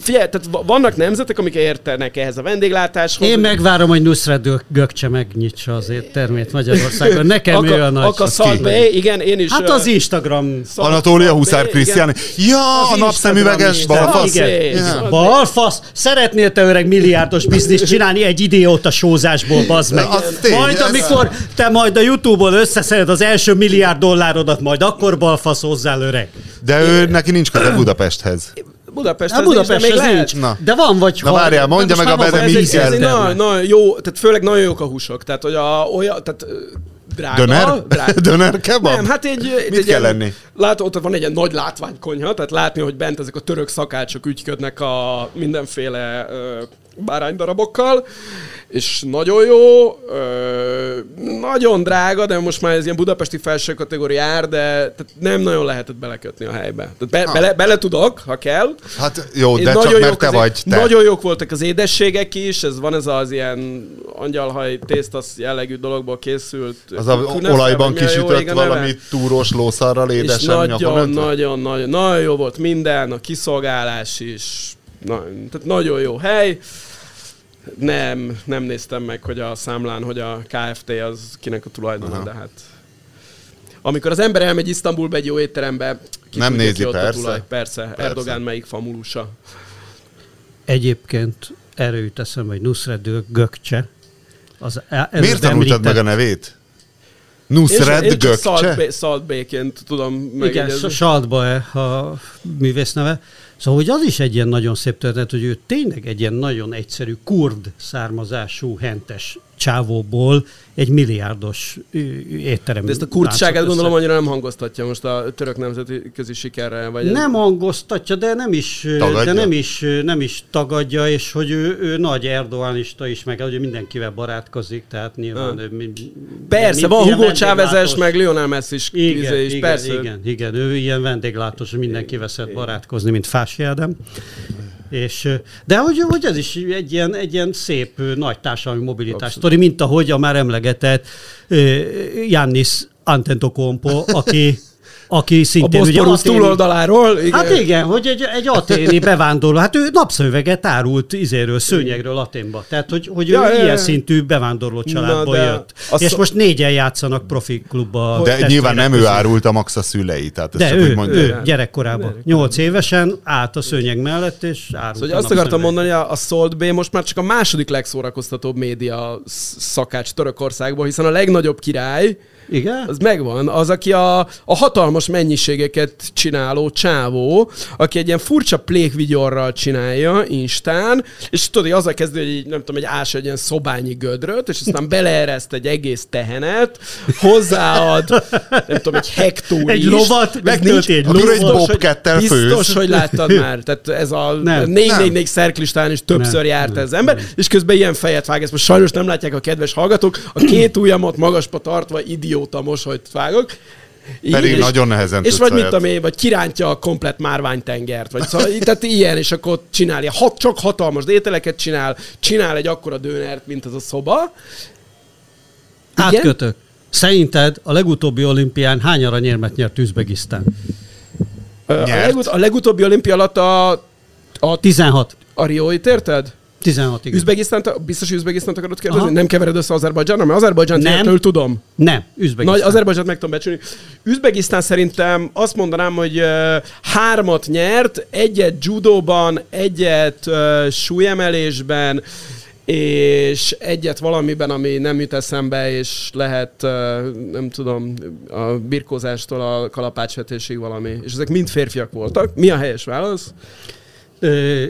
Speaker 1: Figyelj, tehát va- vannak nemzetek, amik értenek ehhez a vendéglátáshoz.
Speaker 3: Én megvárom, hogy Nusret Gök- Gökcse megnyitsa az éttermét Magyarországon. Nekem
Speaker 1: Aka,
Speaker 3: ő a nagy.
Speaker 1: Aka? Bay, igen, én is.
Speaker 3: Hát az Instagram.
Speaker 1: Salt-
Speaker 2: Anatólia Huszár Krisztián. Ja, a napszemüveges balfasz.
Speaker 1: Igen.
Speaker 2: Ja.
Speaker 3: Balfasz! Szeretnél te öreg milliárdos bizniszt csinálni egy idióta sózásból, bazd meg.
Speaker 2: Tény,
Speaker 3: majd amikor te majd a Youtube-on összeszeded az első milliárd dollárodat, majd akkor balfasz hozzá öreg.
Speaker 2: De ő neki nincs köze Budapesthez.
Speaker 1: Budapest, nincs,
Speaker 3: Budapest
Speaker 1: de még
Speaker 3: ez
Speaker 1: lehet.
Speaker 3: nincs.
Speaker 2: Na.
Speaker 3: De van vagy
Speaker 2: Na
Speaker 3: hal-
Speaker 2: várjál, mondja meg a Bede
Speaker 3: ez
Speaker 2: mi
Speaker 3: egy
Speaker 2: kell.
Speaker 1: Ez egy
Speaker 3: étterem.
Speaker 1: nagyon, nagyon jó, tehát főleg nagyon jók a húsok. Tehát, hogy a, olyan, tehát drága.
Speaker 2: Döner?
Speaker 1: Drága.
Speaker 2: Döner kebab?
Speaker 1: Nem, hát egy, egy
Speaker 2: Mit
Speaker 1: egy
Speaker 2: kell
Speaker 1: ilyen-
Speaker 2: lenni?
Speaker 1: Látod, ott van egy ilyen nagy látványkonyha, tehát látni, hogy bent ezek a török szakácsok ügyködnek a mindenféle ö, báránydarabokkal, és nagyon jó, ö, nagyon drága, de most már ez ilyen budapesti felső kategória ár, de tehát nem nagyon lehetett belekötni a helybe. Tehát be, bele, bele tudok, ha kell.
Speaker 2: Hát jó, de csak
Speaker 1: nagyon
Speaker 2: mert
Speaker 1: jók
Speaker 2: te
Speaker 1: az-
Speaker 2: vagy te.
Speaker 1: Nagyon jók voltak az édességek is, ez van ez az ilyen angyalhaj tésztasz jellegű dologból készült.
Speaker 2: Az a olajban
Speaker 1: jó
Speaker 2: kisütött
Speaker 1: ég a neve?
Speaker 2: valami túrós lószarral
Speaker 1: És
Speaker 2: édesen
Speaker 1: nagyon, nagyon, nagyon, nagyon jó volt minden, a kiszolgálás is, na, tehát nagyon jó hely. Nem, nem néztem meg, hogy a számlán, hogy a KFT az kinek a tulajdona,
Speaker 2: Aha.
Speaker 1: de hát amikor az ember elmegy Isztambulba egy jó étterembe, ki
Speaker 2: Nem
Speaker 1: tudja,
Speaker 2: nézi,
Speaker 1: ki ott a
Speaker 2: persze.
Speaker 1: Tulaj. Persze.
Speaker 2: Persze.
Speaker 1: Erdogan melyik famulusa.
Speaker 3: Egyébként erre jut eszembe, hogy Nusret Gök- Gökcse. Az, e-
Speaker 2: Miért tanultad meg a nevét? Nusred
Speaker 1: én
Speaker 2: Gökcse?
Speaker 1: Bay, Salt Bay-ként tudom
Speaker 3: Igen,
Speaker 1: megjegyezni.
Speaker 3: Saltba a művész neve. Szóval, hogy az is egy ilyen nagyon szép történet, hogy ő tényleg egy ilyen nagyon egyszerű kurd származású hentes csávóból egy milliárdos étterem.
Speaker 1: De ezt a kurtságát gondolom annyira nem hangoztatja most a török nemzeti közi sikerre. Vagy
Speaker 3: Nem hangoztatja, de nem is,
Speaker 2: Tagadja?
Speaker 3: de nem is, nem is tagadja, és hogy ő, ő nagy erdoánista is, meg hogy mindenkivel barátkozik, tehát nyilván
Speaker 1: Ah.
Speaker 3: ő mi,
Speaker 1: Persze,
Speaker 3: mi-
Speaker 1: van Hugo Chávez
Speaker 3: vendéglátós.
Speaker 1: meg Lionel Messi is,
Speaker 3: Igen,
Speaker 1: izé is
Speaker 3: igen,
Speaker 1: persze.
Speaker 3: igen, igen, ő ilyen vendéglátós, hogy mindenkivel szeret barátkozni, mint Fási Ádám. És, de hogy, hogy ez is egy ilyen, egy ilyen szép nagy társadalmi mobilitás sztori, mint ahogy a már emlegetett ö, Giannis Antetokounmpo, aki, aki
Speaker 1: A
Speaker 3: szintén ugye
Speaker 1: Boszporusz
Speaker 3: aténi-
Speaker 1: túloldaláról. Igen.
Speaker 3: Hát igen, hogy egy, egy aténi bevándorló, hát ő napszöveget árult izéről, szőnyegről Aténba. Tehát, hogy, hogy
Speaker 1: Ja,
Speaker 3: ő
Speaker 1: ja, ja.
Speaker 3: ilyen szintű bevándorló családból jött.
Speaker 1: az
Speaker 3: És
Speaker 1: szó-
Speaker 3: most négyen játszanak profi klubba. a
Speaker 2: De nyilván nem ő Max a szülei, tehát
Speaker 3: De ő,
Speaker 2: mondja.
Speaker 3: ő gyerekkorában. Nyolc évesen állt a szőnyeg mellett, és árult
Speaker 1: Szóval
Speaker 3: a
Speaker 1: azt akartam mondani, a a Salt Bay most már csak a második legszórakoztatóbb média sz- szakács Törökországból, hiszen a legnagyobb király,
Speaker 3: Igen?
Speaker 1: az megvan, az, aki a, a hatalmas mennyiségeket csináló csávó, aki egy ilyen furcsa plékvigyorral csinálja Instán, és tudod, hogy azzal kezdő, hogy így, nem tudom, egy ás egy ilyen szobányi gödröt, és aztán beleereszt egy egész tehenet, hozzáad, nem tudom, egy hektó
Speaker 3: Egy lovat, megtölti egy
Speaker 2: egy
Speaker 3: lovat.
Speaker 1: hogy-
Speaker 2: bobcattel
Speaker 1: Biztos, hogy láttad már. Tehát ez a
Speaker 3: Nem.
Speaker 1: 444 szerklistán is többször
Speaker 3: Nem.
Speaker 1: járt
Speaker 3: Nem.
Speaker 1: ez ember, és közben ilyen fejet vág. Ezt most sajnos nem látják a kedves hallgatók. A két ujjamat magasba tartva idióta mosolyt vágok.
Speaker 2: Pedig nagyon nehezen
Speaker 1: És
Speaker 2: tudsz
Speaker 1: vagy mit tudom én, vagy kirántja a komplet márványtengert, vagy szóval, tehát ilyen, és akkor csinálja, hat, csak hatalmas ételeket csinál, csinál egy akkora dőnert, mint az a szoba. Igen?
Speaker 3: Átkötök. Szerinted a legutóbbi olimpián hány aranyérmet nyert Üzbegisztán?
Speaker 1: A, legut- a legutóbbi olimpia alatt a, a,
Speaker 3: 16.
Speaker 1: a Rióit érted?
Speaker 3: 16, igen.
Speaker 1: Üzbegisztánt, biztos, hogy Üzbegisztánt akarod kérdezni?
Speaker 3: Aha.
Speaker 1: Nem kevered össze Azerbajdzsánnal, mert Azerbajdzsánt
Speaker 3: Nem.
Speaker 1: tudom.
Speaker 3: Nem, Üzbegisztán.
Speaker 1: Nagy Azerbajdzsát meg tudom becsülni. Üzbegisztán szerintem azt mondanám, hogy uh, hármat nyert, egyet judóban, egyet uh, súlyemelésben, és egyet valamiben, ami nem jut eszembe, és lehet, nem tudom, a birkózástól a kalapácsvetésig valami. És ezek mind férfiak voltak. Mi a helyes válasz?
Speaker 3: Ö,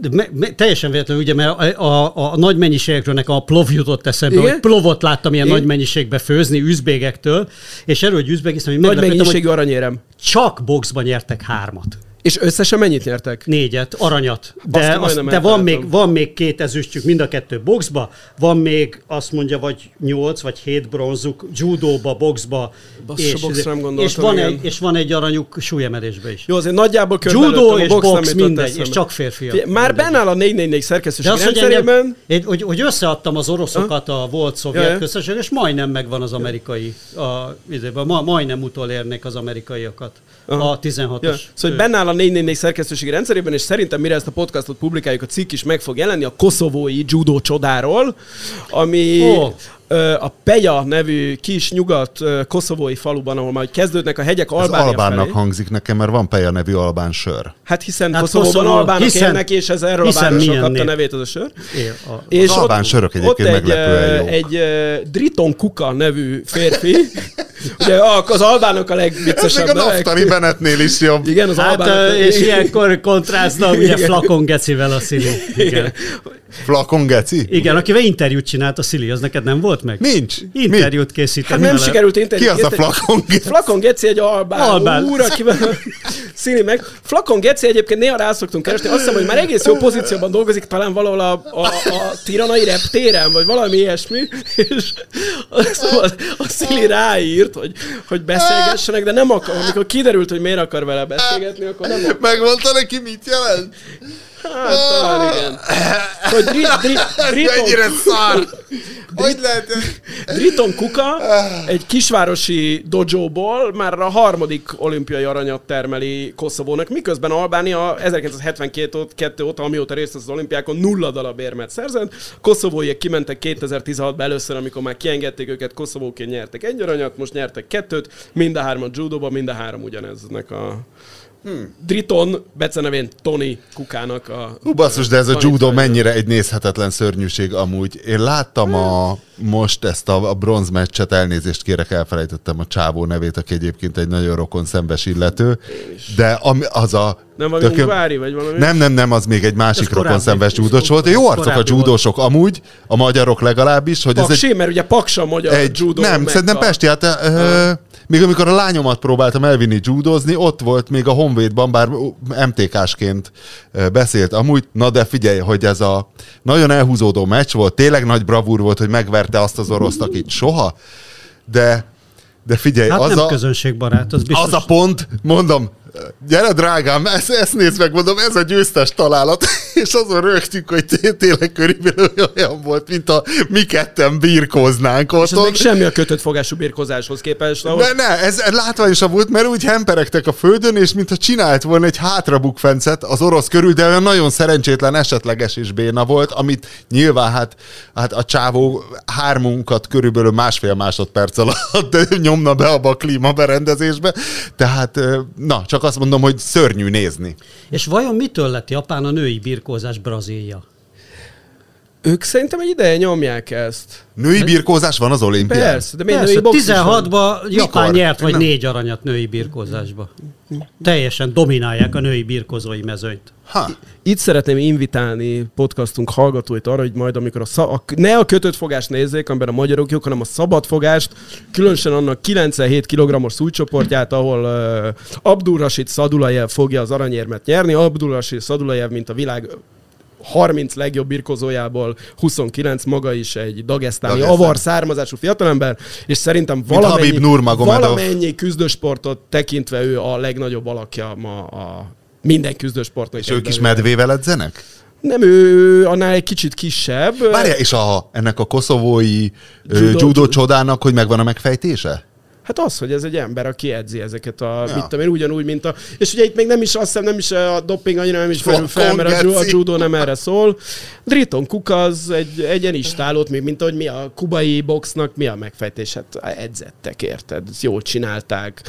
Speaker 3: de me, me, teljesen véletlenül, ugye, mert a, a, a nagy mennyiségekről nekem a plov jutott eszembe,
Speaker 1: Igen?
Speaker 3: hogy plovot láttam ilyen
Speaker 1: Igen?
Speaker 3: nagy mennyiségbe főzni üzbégektől, és erről, hogy üzbegisztán, hogy
Speaker 1: Nagy
Speaker 3: meglepődtem, hogy
Speaker 1: mennyiségű aranyérem.
Speaker 3: csak boxban nyertek hármat.
Speaker 1: És összesen mennyit nyertek?
Speaker 3: Négyet, aranyat. De,
Speaker 1: Azt
Speaker 3: azt, de van, még, van még két ezüstjük mind a kettő boxba, van még azt mondja, vagy nyolc, vagy hét bronzuk judóba, boxba.
Speaker 1: Basszus, a boxra nem gondoltam,
Speaker 3: és, van
Speaker 1: igen.
Speaker 3: egy, és van egy aranyuk súlyemelésbe is.
Speaker 1: Jó, azért nagyjából
Speaker 3: Judó
Speaker 1: körbelőttem, a
Speaker 3: és
Speaker 1: box
Speaker 3: box mindegy,
Speaker 1: eszembe.
Speaker 3: és csak férfiak.
Speaker 1: Figyelj, Már
Speaker 3: Mindegy.
Speaker 1: benne áll a 444
Speaker 3: De
Speaker 1: szerkesztőség
Speaker 3: az, hogy, engem, egy, hogy, hogy összeadtam az oroszokat a volt szovjet
Speaker 1: ja.
Speaker 3: köztesség, és majdnem megvan az amerikai, a, izében, ma, majdnem utolérnék az amerikaiakat.
Speaker 1: Aha.
Speaker 3: A 16-os.
Speaker 1: Ja. Szóval hogy benne áll a 444 szerkesztőségi rendszerében, és szerintem mire ezt a podcastot publikáljuk, a cikk is meg fog jelenni a koszovói judo csodáról, ami
Speaker 3: Ó.
Speaker 1: a Peja nevű kis nyugat koszovói faluban, ahol majd kezdődnek a hegyek
Speaker 2: Ez
Speaker 1: Albánia
Speaker 2: albánnak
Speaker 1: felé.
Speaker 2: hangzik nekem, mert van Peja nevű albán sör.
Speaker 1: Hát hiszen
Speaker 3: Hát
Speaker 1: Koszovóban
Speaker 3: Koszovó-
Speaker 1: albánok
Speaker 3: hiszen-
Speaker 1: élnek, és ez erről a városról kapta nevét az a sör.
Speaker 3: Él, a,
Speaker 1: És
Speaker 2: albán sörök egyébként
Speaker 1: ott egy,
Speaker 2: meglepően jók.
Speaker 1: egy Driton Kuka nevű férfi, ugye az albánok a
Speaker 2: Ez
Speaker 1: legviccesebb
Speaker 2: még a. Naftali Bennettnél is jobb.
Speaker 1: Igen, az
Speaker 3: Hát,
Speaker 1: albánok.
Speaker 3: és ilyenkor kontrázna ugye
Speaker 1: Igen.
Speaker 3: Flakon Gecivel a Szili. Igen.
Speaker 2: Flakon geci?
Speaker 3: Igen, akivel interjút csinált a Szili, az neked nem volt meg?
Speaker 2: Nincs.
Speaker 3: Interjút készíteni.
Speaker 1: Hát nem
Speaker 3: vele.
Speaker 1: sikerült interjút
Speaker 2: Ki az a. Flakon geci?
Speaker 1: Flakon Geci egy albán,
Speaker 3: Albán.
Speaker 1: úr, akivel színi meg. Flakon Geci egyébként néha rá szoktunk keresni. Azt hiszem, hogy már egész jó pozícióban dolgozik, talán valahol a, a, a tiranai reptéren, vagy valami ilyesmi. És szóval a Szili ráírt, hogy, hogy beszélgessenek, de nem akar. Amikor kiderült, hogy miért akar vele beszélgetni, akkor nem akar.
Speaker 2: Megmondta neki, mit jelent?
Speaker 1: Hát, talán igen. Hogy dri, dri, driton,
Speaker 2: Mennyire szar! Hogy lehet?
Speaker 1: Driton Kuka egy kisvárosi dojóból már a harmadik olimpiai aranyat termeli Koszovónak, miközben Albánia 1972 óta, óta, amióta részt vesz az olimpiákon, nulla darab érmet szerzett. Koszovóiak kimentek 2016-ban először, amikor már kiengedték őket, Koszovóként nyertek egy aranyat, most nyertek kettőt, mind a hármat judóban, mind a három ugyaneznek a Driton, becenevén Tony Kukának a...
Speaker 2: Hú, basszus, de ez a judo mennyire egy nézhetetlen szörnyűség amúgy. Én láttam a, most ezt a, a bronz meccset, elnézést kérek, elfelejtettem a csávó nevét, aki egyébként egy nagyon rokon szembes illető, de ami, az a...
Speaker 1: Nem valami
Speaker 2: tökön-
Speaker 1: Ungvári, vagy valami?
Speaker 2: Nem, nem, nem, az még egy másik rokon szembes judós volt. Jó arcok a judósok amúgy, a magyarok legalábbis, hogy ez egy
Speaker 1: Paksi, mert ugye Paksa magyar
Speaker 2: egy,
Speaker 1: judo
Speaker 2: nem, szerintem Pesti, hát ö, még amikor a lányomat próbáltam elvinni judozni, ott volt még a Honvédban, bár MTK-sként ö, beszélt amúgy, na de figyelj, hogy ez a nagyon elhúzódó meccs volt, tényleg nagy bravúr volt, hogy megverte azt az oroszt, akit soha, de, de figyelj,
Speaker 3: Hát
Speaker 2: az
Speaker 3: nem
Speaker 2: a,
Speaker 3: közönségbarát, az biztos.
Speaker 2: az a pont, mondom, gyere drágám, ezt, ezt nézd meg, mondom, ez a győztes találat, és azon rögtünk, hogy té- tényleg körülbelül olyan volt, mint a mi ketten birkóznánk
Speaker 1: És ez még semmi a kötött fogású birkozáshoz képest. Ahol...
Speaker 2: Ne, ne, ez látványosabb volt, mert úgy hemperegtek a földön, és mintha csinált volna egy hátrabukfencet az orosz körül, de olyan nagyon szerencsétlen, esetleges és béna volt, amit nyilván hát, hát a csávó hármunkat körülbelül másfél másodperc alatt nyomna be abba a klímaberendezésbe. Tehát, na, csak azt mondom, hogy szörnyű nézni.
Speaker 3: És vajon mitől lett Japán a női birkózás Brazília?
Speaker 1: Ők szerintem egy ideje nyomják ezt.
Speaker 2: Női birkózás van az olimpián?
Speaker 1: Persze, de még
Speaker 3: Persze,
Speaker 1: női box is van.
Speaker 3: 16-ban Japán
Speaker 2: Mikor?
Speaker 3: nyert vagy
Speaker 2: Nem.
Speaker 3: négy aranyat női birkózásba. Teljesen dominálják a női birkózói mezőnyt.
Speaker 2: Ha.
Speaker 1: Itt szeretném invitálni podcastunk hallgatóit arra, hogy majd amikor a, szab, a ne a kötött fogást nézzék, amiben a magyarok jók, hanem a szabad fogást, különösen annak 97 kg-os súlycsoportját, ahol uh, Abdul Rashid Szadulajev fogja az aranyérmet nyerni. Abdul Rashid Szadulajev, mint a világ 30 legjobb birkozójából 29 maga is egy dagesztáni
Speaker 2: Dagesztán.
Speaker 1: avar származású fiatalember, és szerintem valamennyi, valamennyi küzdősportot tekintve ő a legnagyobb alakja ma a minden küzdősportnak.
Speaker 2: És ők is medvével edzenek?
Speaker 1: Nem, ő annál egy kicsit kisebb.
Speaker 2: Várja, és a, ennek a koszovói
Speaker 1: judo,
Speaker 2: judo csodának, hogy megvan a megfejtése?
Speaker 1: Hát az, hogy ez egy ember, aki edzi ezeket a,
Speaker 2: Ja.
Speaker 1: mit tudom én, ugyanúgy, mint a... És ugye itt még nem is, azt hiszem, nem is a doping annyira nem is merül fel, mert a, a judo nem erre szól. Driton Cook az egy, egy ilyen istálót, még mint ahogy mi a kubai boxnak, mi a megfejtés? Hát edzettek, érted? Ezt jól csinálták,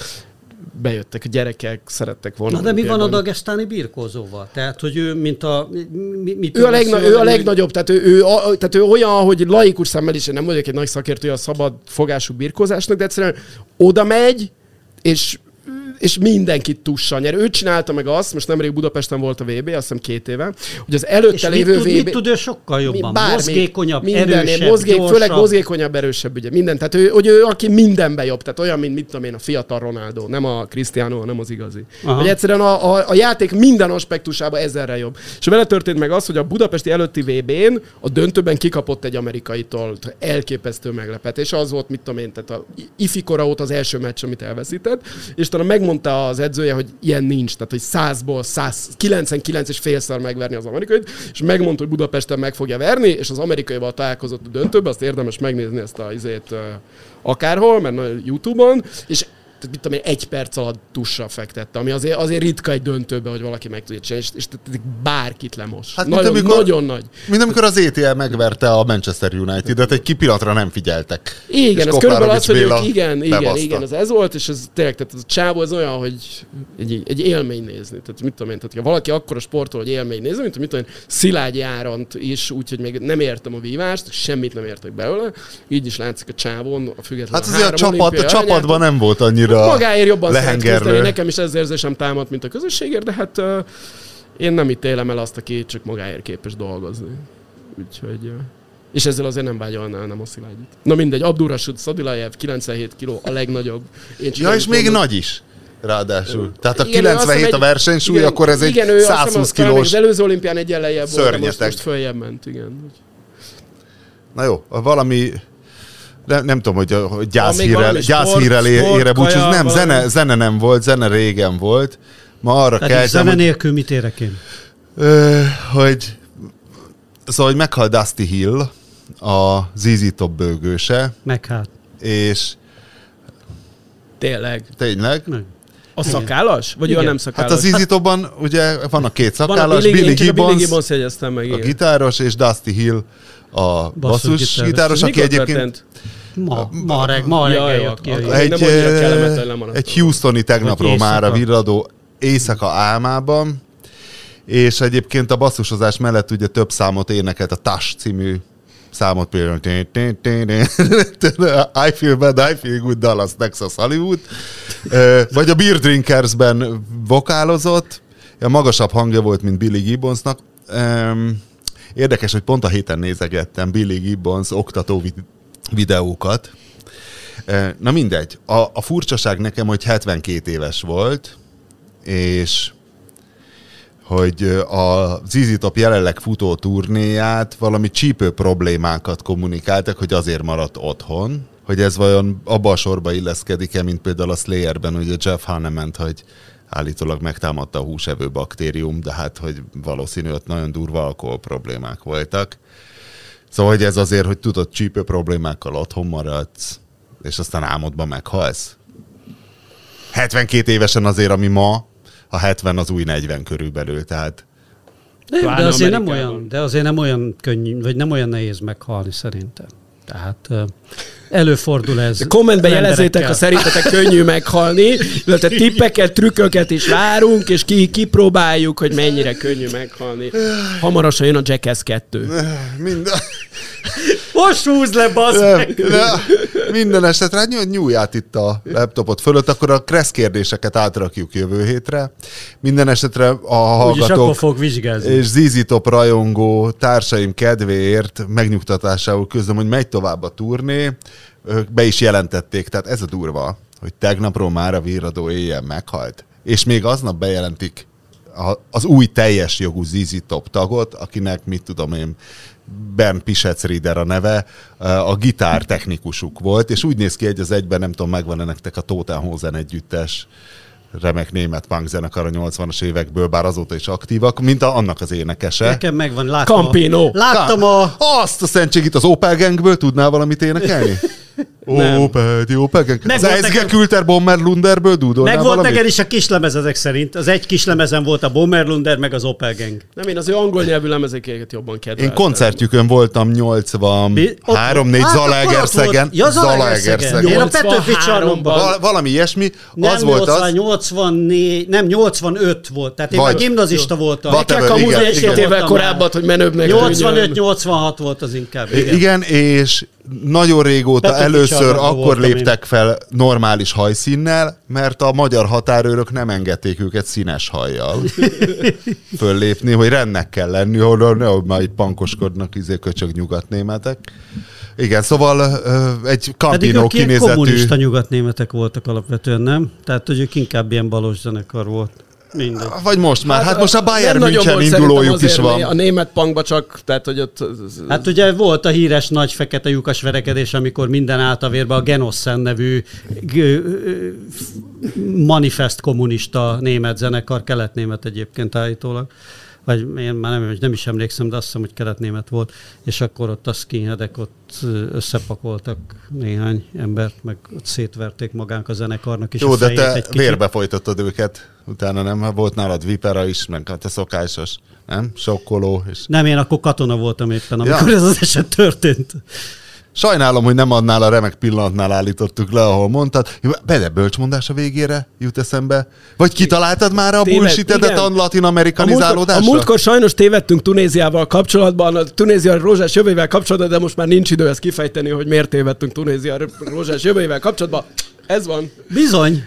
Speaker 1: bejöttek a gyerekek, szerettek volna.
Speaker 3: Na de mi van a dagesztáni birkózóval? Tehát, hogy ő, mint a... Mi, mit
Speaker 1: Ő a, legna- ő a legnagyobb, tehát ő, ő, a, tehát ő olyan, hogy laikus szemmel is, én nem vagyok egy nagy szakértője a szabad fogású birkózásnak, de egyszerűen oda megy, és és mindenkit tussa nyer. Ő csinálta meg azt, most nemrég Budapesten volt a VB, azt hiszem két éve, hogy az
Speaker 3: És
Speaker 1: előtte
Speaker 3: mit
Speaker 1: lévő
Speaker 3: tud,
Speaker 1: VB...
Speaker 3: mit tud ő sokkal jobban?
Speaker 1: bármi,
Speaker 3: mozgékonyabb,
Speaker 1: minden,
Speaker 3: erősebb,
Speaker 1: mozgék,
Speaker 3: gyorsabb.
Speaker 1: Főleg mozgékonyabb, erősebb, ugye minden. Tehát ő, hogy ő, aki mindenben jobb, tehát olyan, mint mit tudom én, a fiatal Ronaldo, nem a Cristiano, hanem az igazi.
Speaker 3: Aha.
Speaker 1: Hogy egyszerűen a, a, a, játék minden aspektusában ezerre jobb. És vele történt meg az, hogy a budapesti előtti VB-n a döntőben kikapott egy amerikaitól elképesztő meglepetés. Az volt, mit tudom én, tehát a ifikora óta az első meccs, amit elveszített, és talán megmondta az edzője, hogy ilyen nincs, tehát hogy 100-ból 199 és félszer megverni az amerikait, és megmondta, hogy Budapesten meg fogja verni, és az amerikaival találkozott a döntőben, azt érdemes megnézni ezt a izét akárhol, mert na, YouTube-on, és tehát mit tudom én, egy perc alatt tusra fektette, ami azért, azért ritka egy döntőben, hogy valaki meg tudja csinálni, és, és bárkit lemos.
Speaker 2: Hát, mint
Speaker 1: nagyon,
Speaker 2: amikor-
Speaker 1: nagyon nagy.
Speaker 2: Mint amikor az ETL megverte a Manchester United-et, egy kipillanatra nem figyeltek.
Speaker 1: Igen, ez körülbelül az, hogy ők, igen, igen,
Speaker 2: bebaszta.
Speaker 1: igen, ez, ez volt, és ez tényleg, tehát ez a csávó az olyan, hogy egy, egy élmény nézni. Tehát mit tudom én, tehát ha valaki akkora sportol, hogy élmény nézni, mint mit tudom én, Szilágyi Áront is, úgyhogy még nem értem a vívást, semmit nem értek belőle, így is látszik a csávon, a független
Speaker 2: Hát azért a,
Speaker 1: három
Speaker 2: csapat, a csapatban nem volt annyira
Speaker 1: Magáért jobban
Speaker 2: lehengerlő.
Speaker 1: nekem is ez érzésem támadt, mint a közösségért, de hát uh, én nem ítélem el azt, aki csak magáért képes dolgozni. Úgyhogy... Uh, és ezzel azért nem vágyalnám a Szilágyit. Na mindegy, Abdurrasud Szadilajev, 97 kg, a legnagyobb. Én
Speaker 2: Ja, és még nagy is. Ráadásul. Tehát a
Speaker 1: Igen, ő azt
Speaker 2: 97
Speaker 1: hiszem
Speaker 2: a versenysúly,
Speaker 1: igen,
Speaker 2: akkor ez egy
Speaker 1: igen, hiszem,
Speaker 2: 120
Speaker 1: az talán még
Speaker 2: kilós.
Speaker 1: Az előző olimpián egy volt, most, most följebb ment, igen.
Speaker 2: Na jó, valami de nem tudom, hogy, hogy gyászhírrel, gyászhírrel
Speaker 1: sport-
Speaker 2: ére
Speaker 1: kaja,
Speaker 2: Nem, zene, zene nem volt, zene régen volt. Ma arra
Speaker 3: Pedig
Speaker 2: keltem,
Speaker 3: zene
Speaker 2: hogy,
Speaker 3: nélkül mit érek én?
Speaker 2: ö, hogy szóval, hogy meghal Dusty Hill, a ZZ Top bőgőse,
Speaker 3: Meg hát.
Speaker 2: és
Speaker 1: Tényleg.
Speaker 2: tényleg,
Speaker 3: Meg.
Speaker 1: A szakállas? Vagy ő a
Speaker 3: Igen.
Speaker 1: nem
Speaker 2: hát
Speaker 1: szakállas?
Speaker 2: a ZZ Topban ugye két
Speaker 1: Van a
Speaker 2: szakállas,
Speaker 1: Billy,
Speaker 2: Billy
Speaker 1: én csak a Billy
Speaker 2: Gibbons,
Speaker 1: Gibbons jegyeztem meg,
Speaker 2: a gitáros, és Dusty Hill a basszus
Speaker 3: gitáros.
Speaker 2: gitáros,
Speaker 1: Ez
Speaker 2: aki egyébként
Speaker 1: történt?
Speaker 3: Ma, ma, reg, ma reggel
Speaker 1: jó,
Speaker 3: jött ki.
Speaker 1: Egy-
Speaker 2: egy,
Speaker 1: nem
Speaker 2: Houstoni tegnapról már a virradó éjszaka álmában, és egyébként a basszusozás mellett ugye több számot énekelt a Tash című számot például I feel bad, I feel good, Dallas, Texas, Hollywood, vagy a Beer Drinkersben vokálozott, a magasabb hangja volt, mint Billy Gibbonsnak. Érdekes, hogy pont a héten nézegettem Billy Gibbons oktató videókat, Na mindegy. A, a furcsaság nekem, hogy 72 éves volt, és hogy a ZZ Top jelenleg futó turnéját valami csípő problémákat kommunikáltak, hogy azért maradt otthon, hogy ez vajon abba a sorba illeszkedik-e, mint például a Slayerben, ugye Jeff Hannement, hogy állítólag megtámadta a húsevő baktérium, de hát, hogy valószínű, ott nagyon durva alkohol problémák voltak. Szóval, hogy ez azért, hogy tudod, csípő problémákkal otthon maradsz, és aztán álmodban meghalsz. 72 évesen azért, ami ma, a 70 az új 40 körülbelül, tehát
Speaker 3: De,
Speaker 1: Pláne
Speaker 3: de azért nem
Speaker 1: Amerikában.
Speaker 3: olyan, de azért nem olyan könnyű, vagy nem olyan nehéz meghalni szerintem. Tehát Előfordul ez.
Speaker 1: Kommentben jelezzétek, ha szerintetek könnyű meghalni, illetve tippeket, trükköket is várunk, és ki, kipróbáljuk, hogy mennyire könnyű meghalni. Hamarosan jön a Jackass 2.
Speaker 2: Minden,
Speaker 3: Most húzd le, bazd
Speaker 2: nem,
Speaker 3: meg!
Speaker 2: nem, minden esetre hát nyúj- nyújj át itt a laptopot fölött, akkor a kressz kérdéseket átrakjuk jövő hétre. Minden esetre a
Speaker 3: Úgyis akkor
Speaker 2: hallgatók
Speaker 3: fog vizsgázni.
Speaker 2: és ZZ Top rajongó társaim kedvéért megnyugtatásául közlöm, hogy megy tovább a turné, be is jelentették, tehát ez a durva, hogy tegnapról már a virradó éjjel meghalt. És még aznap bejelentik az új teljes jogú ZZ Top tagot, akinek, mit tudom én, Ben Pisecrider a neve, a gitár technikusuk volt, és úgy néz ki egy az egyben, nem tudom, megvan-e nektek a Totenhosen együttes remek német punk zenekar a 80-as évekből, bár azóta is aktívak, mint a, annak az énekese.
Speaker 3: Nekem megvan, láttam.
Speaker 1: Campino.
Speaker 3: A, láttam a...
Speaker 2: Azt a szentségit az Opel Gangből tudnál valamit énekelni? Opel Gang.
Speaker 3: Meg
Speaker 2: Az
Speaker 3: nekem-
Speaker 2: Külter Bomber Lunderből dúdolnál
Speaker 3: Meg volt neked is a kislemez ezek szerint. Az egy kislemezen volt a Bommerlunder, meg az Opel Gang.
Speaker 1: Nem, én az ő angol nyelvű lemezéket jobban kedveltem.
Speaker 2: Én koncertjükön voltam
Speaker 3: Mi-
Speaker 2: 83-4
Speaker 3: ott- Hát,
Speaker 2: Zalaegerszegen.
Speaker 3: Ja, Zalaegerszegen. Én a Petőfi
Speaker 1: 83-ban.
Speaker 3: csarnokban.
Speaker 2: Val- valami ilyesmi,
Speaker 3: Nem
Speaker 2: az volt
Speaker 3: 80,
Speaker 2: az.
Speaker 3: 84, nem 85 volt. Tehát én
Speaker 2: Vagy-
Speaker 3: már gimnazista voltam.
Speaker 2: Igen.
Speaker 1: két évvel korábban, hogy menőbbnek
Speaker 3: 85-86 volt az inkább. Igen,
Speaker 2: és nagyon régóta
Speaker 3: Petőfi
Speaker 2: először akkor léptek fel normális hajszínnel, mert a magyar határőrök nem engedték őket színes hajjal föllépni, hogy rendnek kell lenni, hogy nehogy már itt pankoskodnak izé köcsög nyugatnémetek. Igen, szóval egy
Speaker 3: ilyen
Speaker 2: kinézetű...
Speaker 3: kommunista nyugatnémetek voltak alapvetően, nem? Tehát, hogy ők inkább ilyen balos zenekar volt. Mindegy.
Speaker 2: Vagy most már, hát, most a Bayern München indulójuk is van.
Speaker 1: A német punkba csak, tehát hogy ott...
Speaker 3: Hát ugye volt a híres nagy fekete lyukas verekedés, amikor minden állt a vérbe a Genossen nevű manifest kommunista német zenekar, keletnémet egyébként állítólag. Vagy én már nem, nem is emlékszem, de azt hiszem, hogy keletnémet volt. És akkor ott a skinheadek ott összepakoltak néhány embert, meg ott szétverték magánk a zenekarnak is
Speaker 2: Jó, de te
Speaker 3: egy kicsit.
Speaker 2: vérbe folytattad őket, utána nem? Hát Volt nálad vipera is, meg hát a szokásos, nem? Sokkoló. És...
Speaker 3: Nem, én akkor katona voltam éppen,
Speaker 2: Ja.
Speaker 3: amikor ez az eset történt.
Speaker 2: Sajnálom, hogy nem annál a remek pillanatnál állítottuk le, ahol mondtad. Jó, Bede bölcsmondás a végére jut eszembe? Vagy kitaláltad már a bullshitedet a
Speaker 1: A múltkor,
Speaker 2: latin-amerikanizálódásra?
Speaker 1: a múltkor sajnos tévedtünk Tunéziával kapcsolatban, a Tunézia rózsás jövővel kapcsolatban, de most már nincs idő ezt kifejteni, hogy miért tévedtünk Tunézia rózsás jövővel kapcsolatban. Ez van.
Speaker 3: Bizony.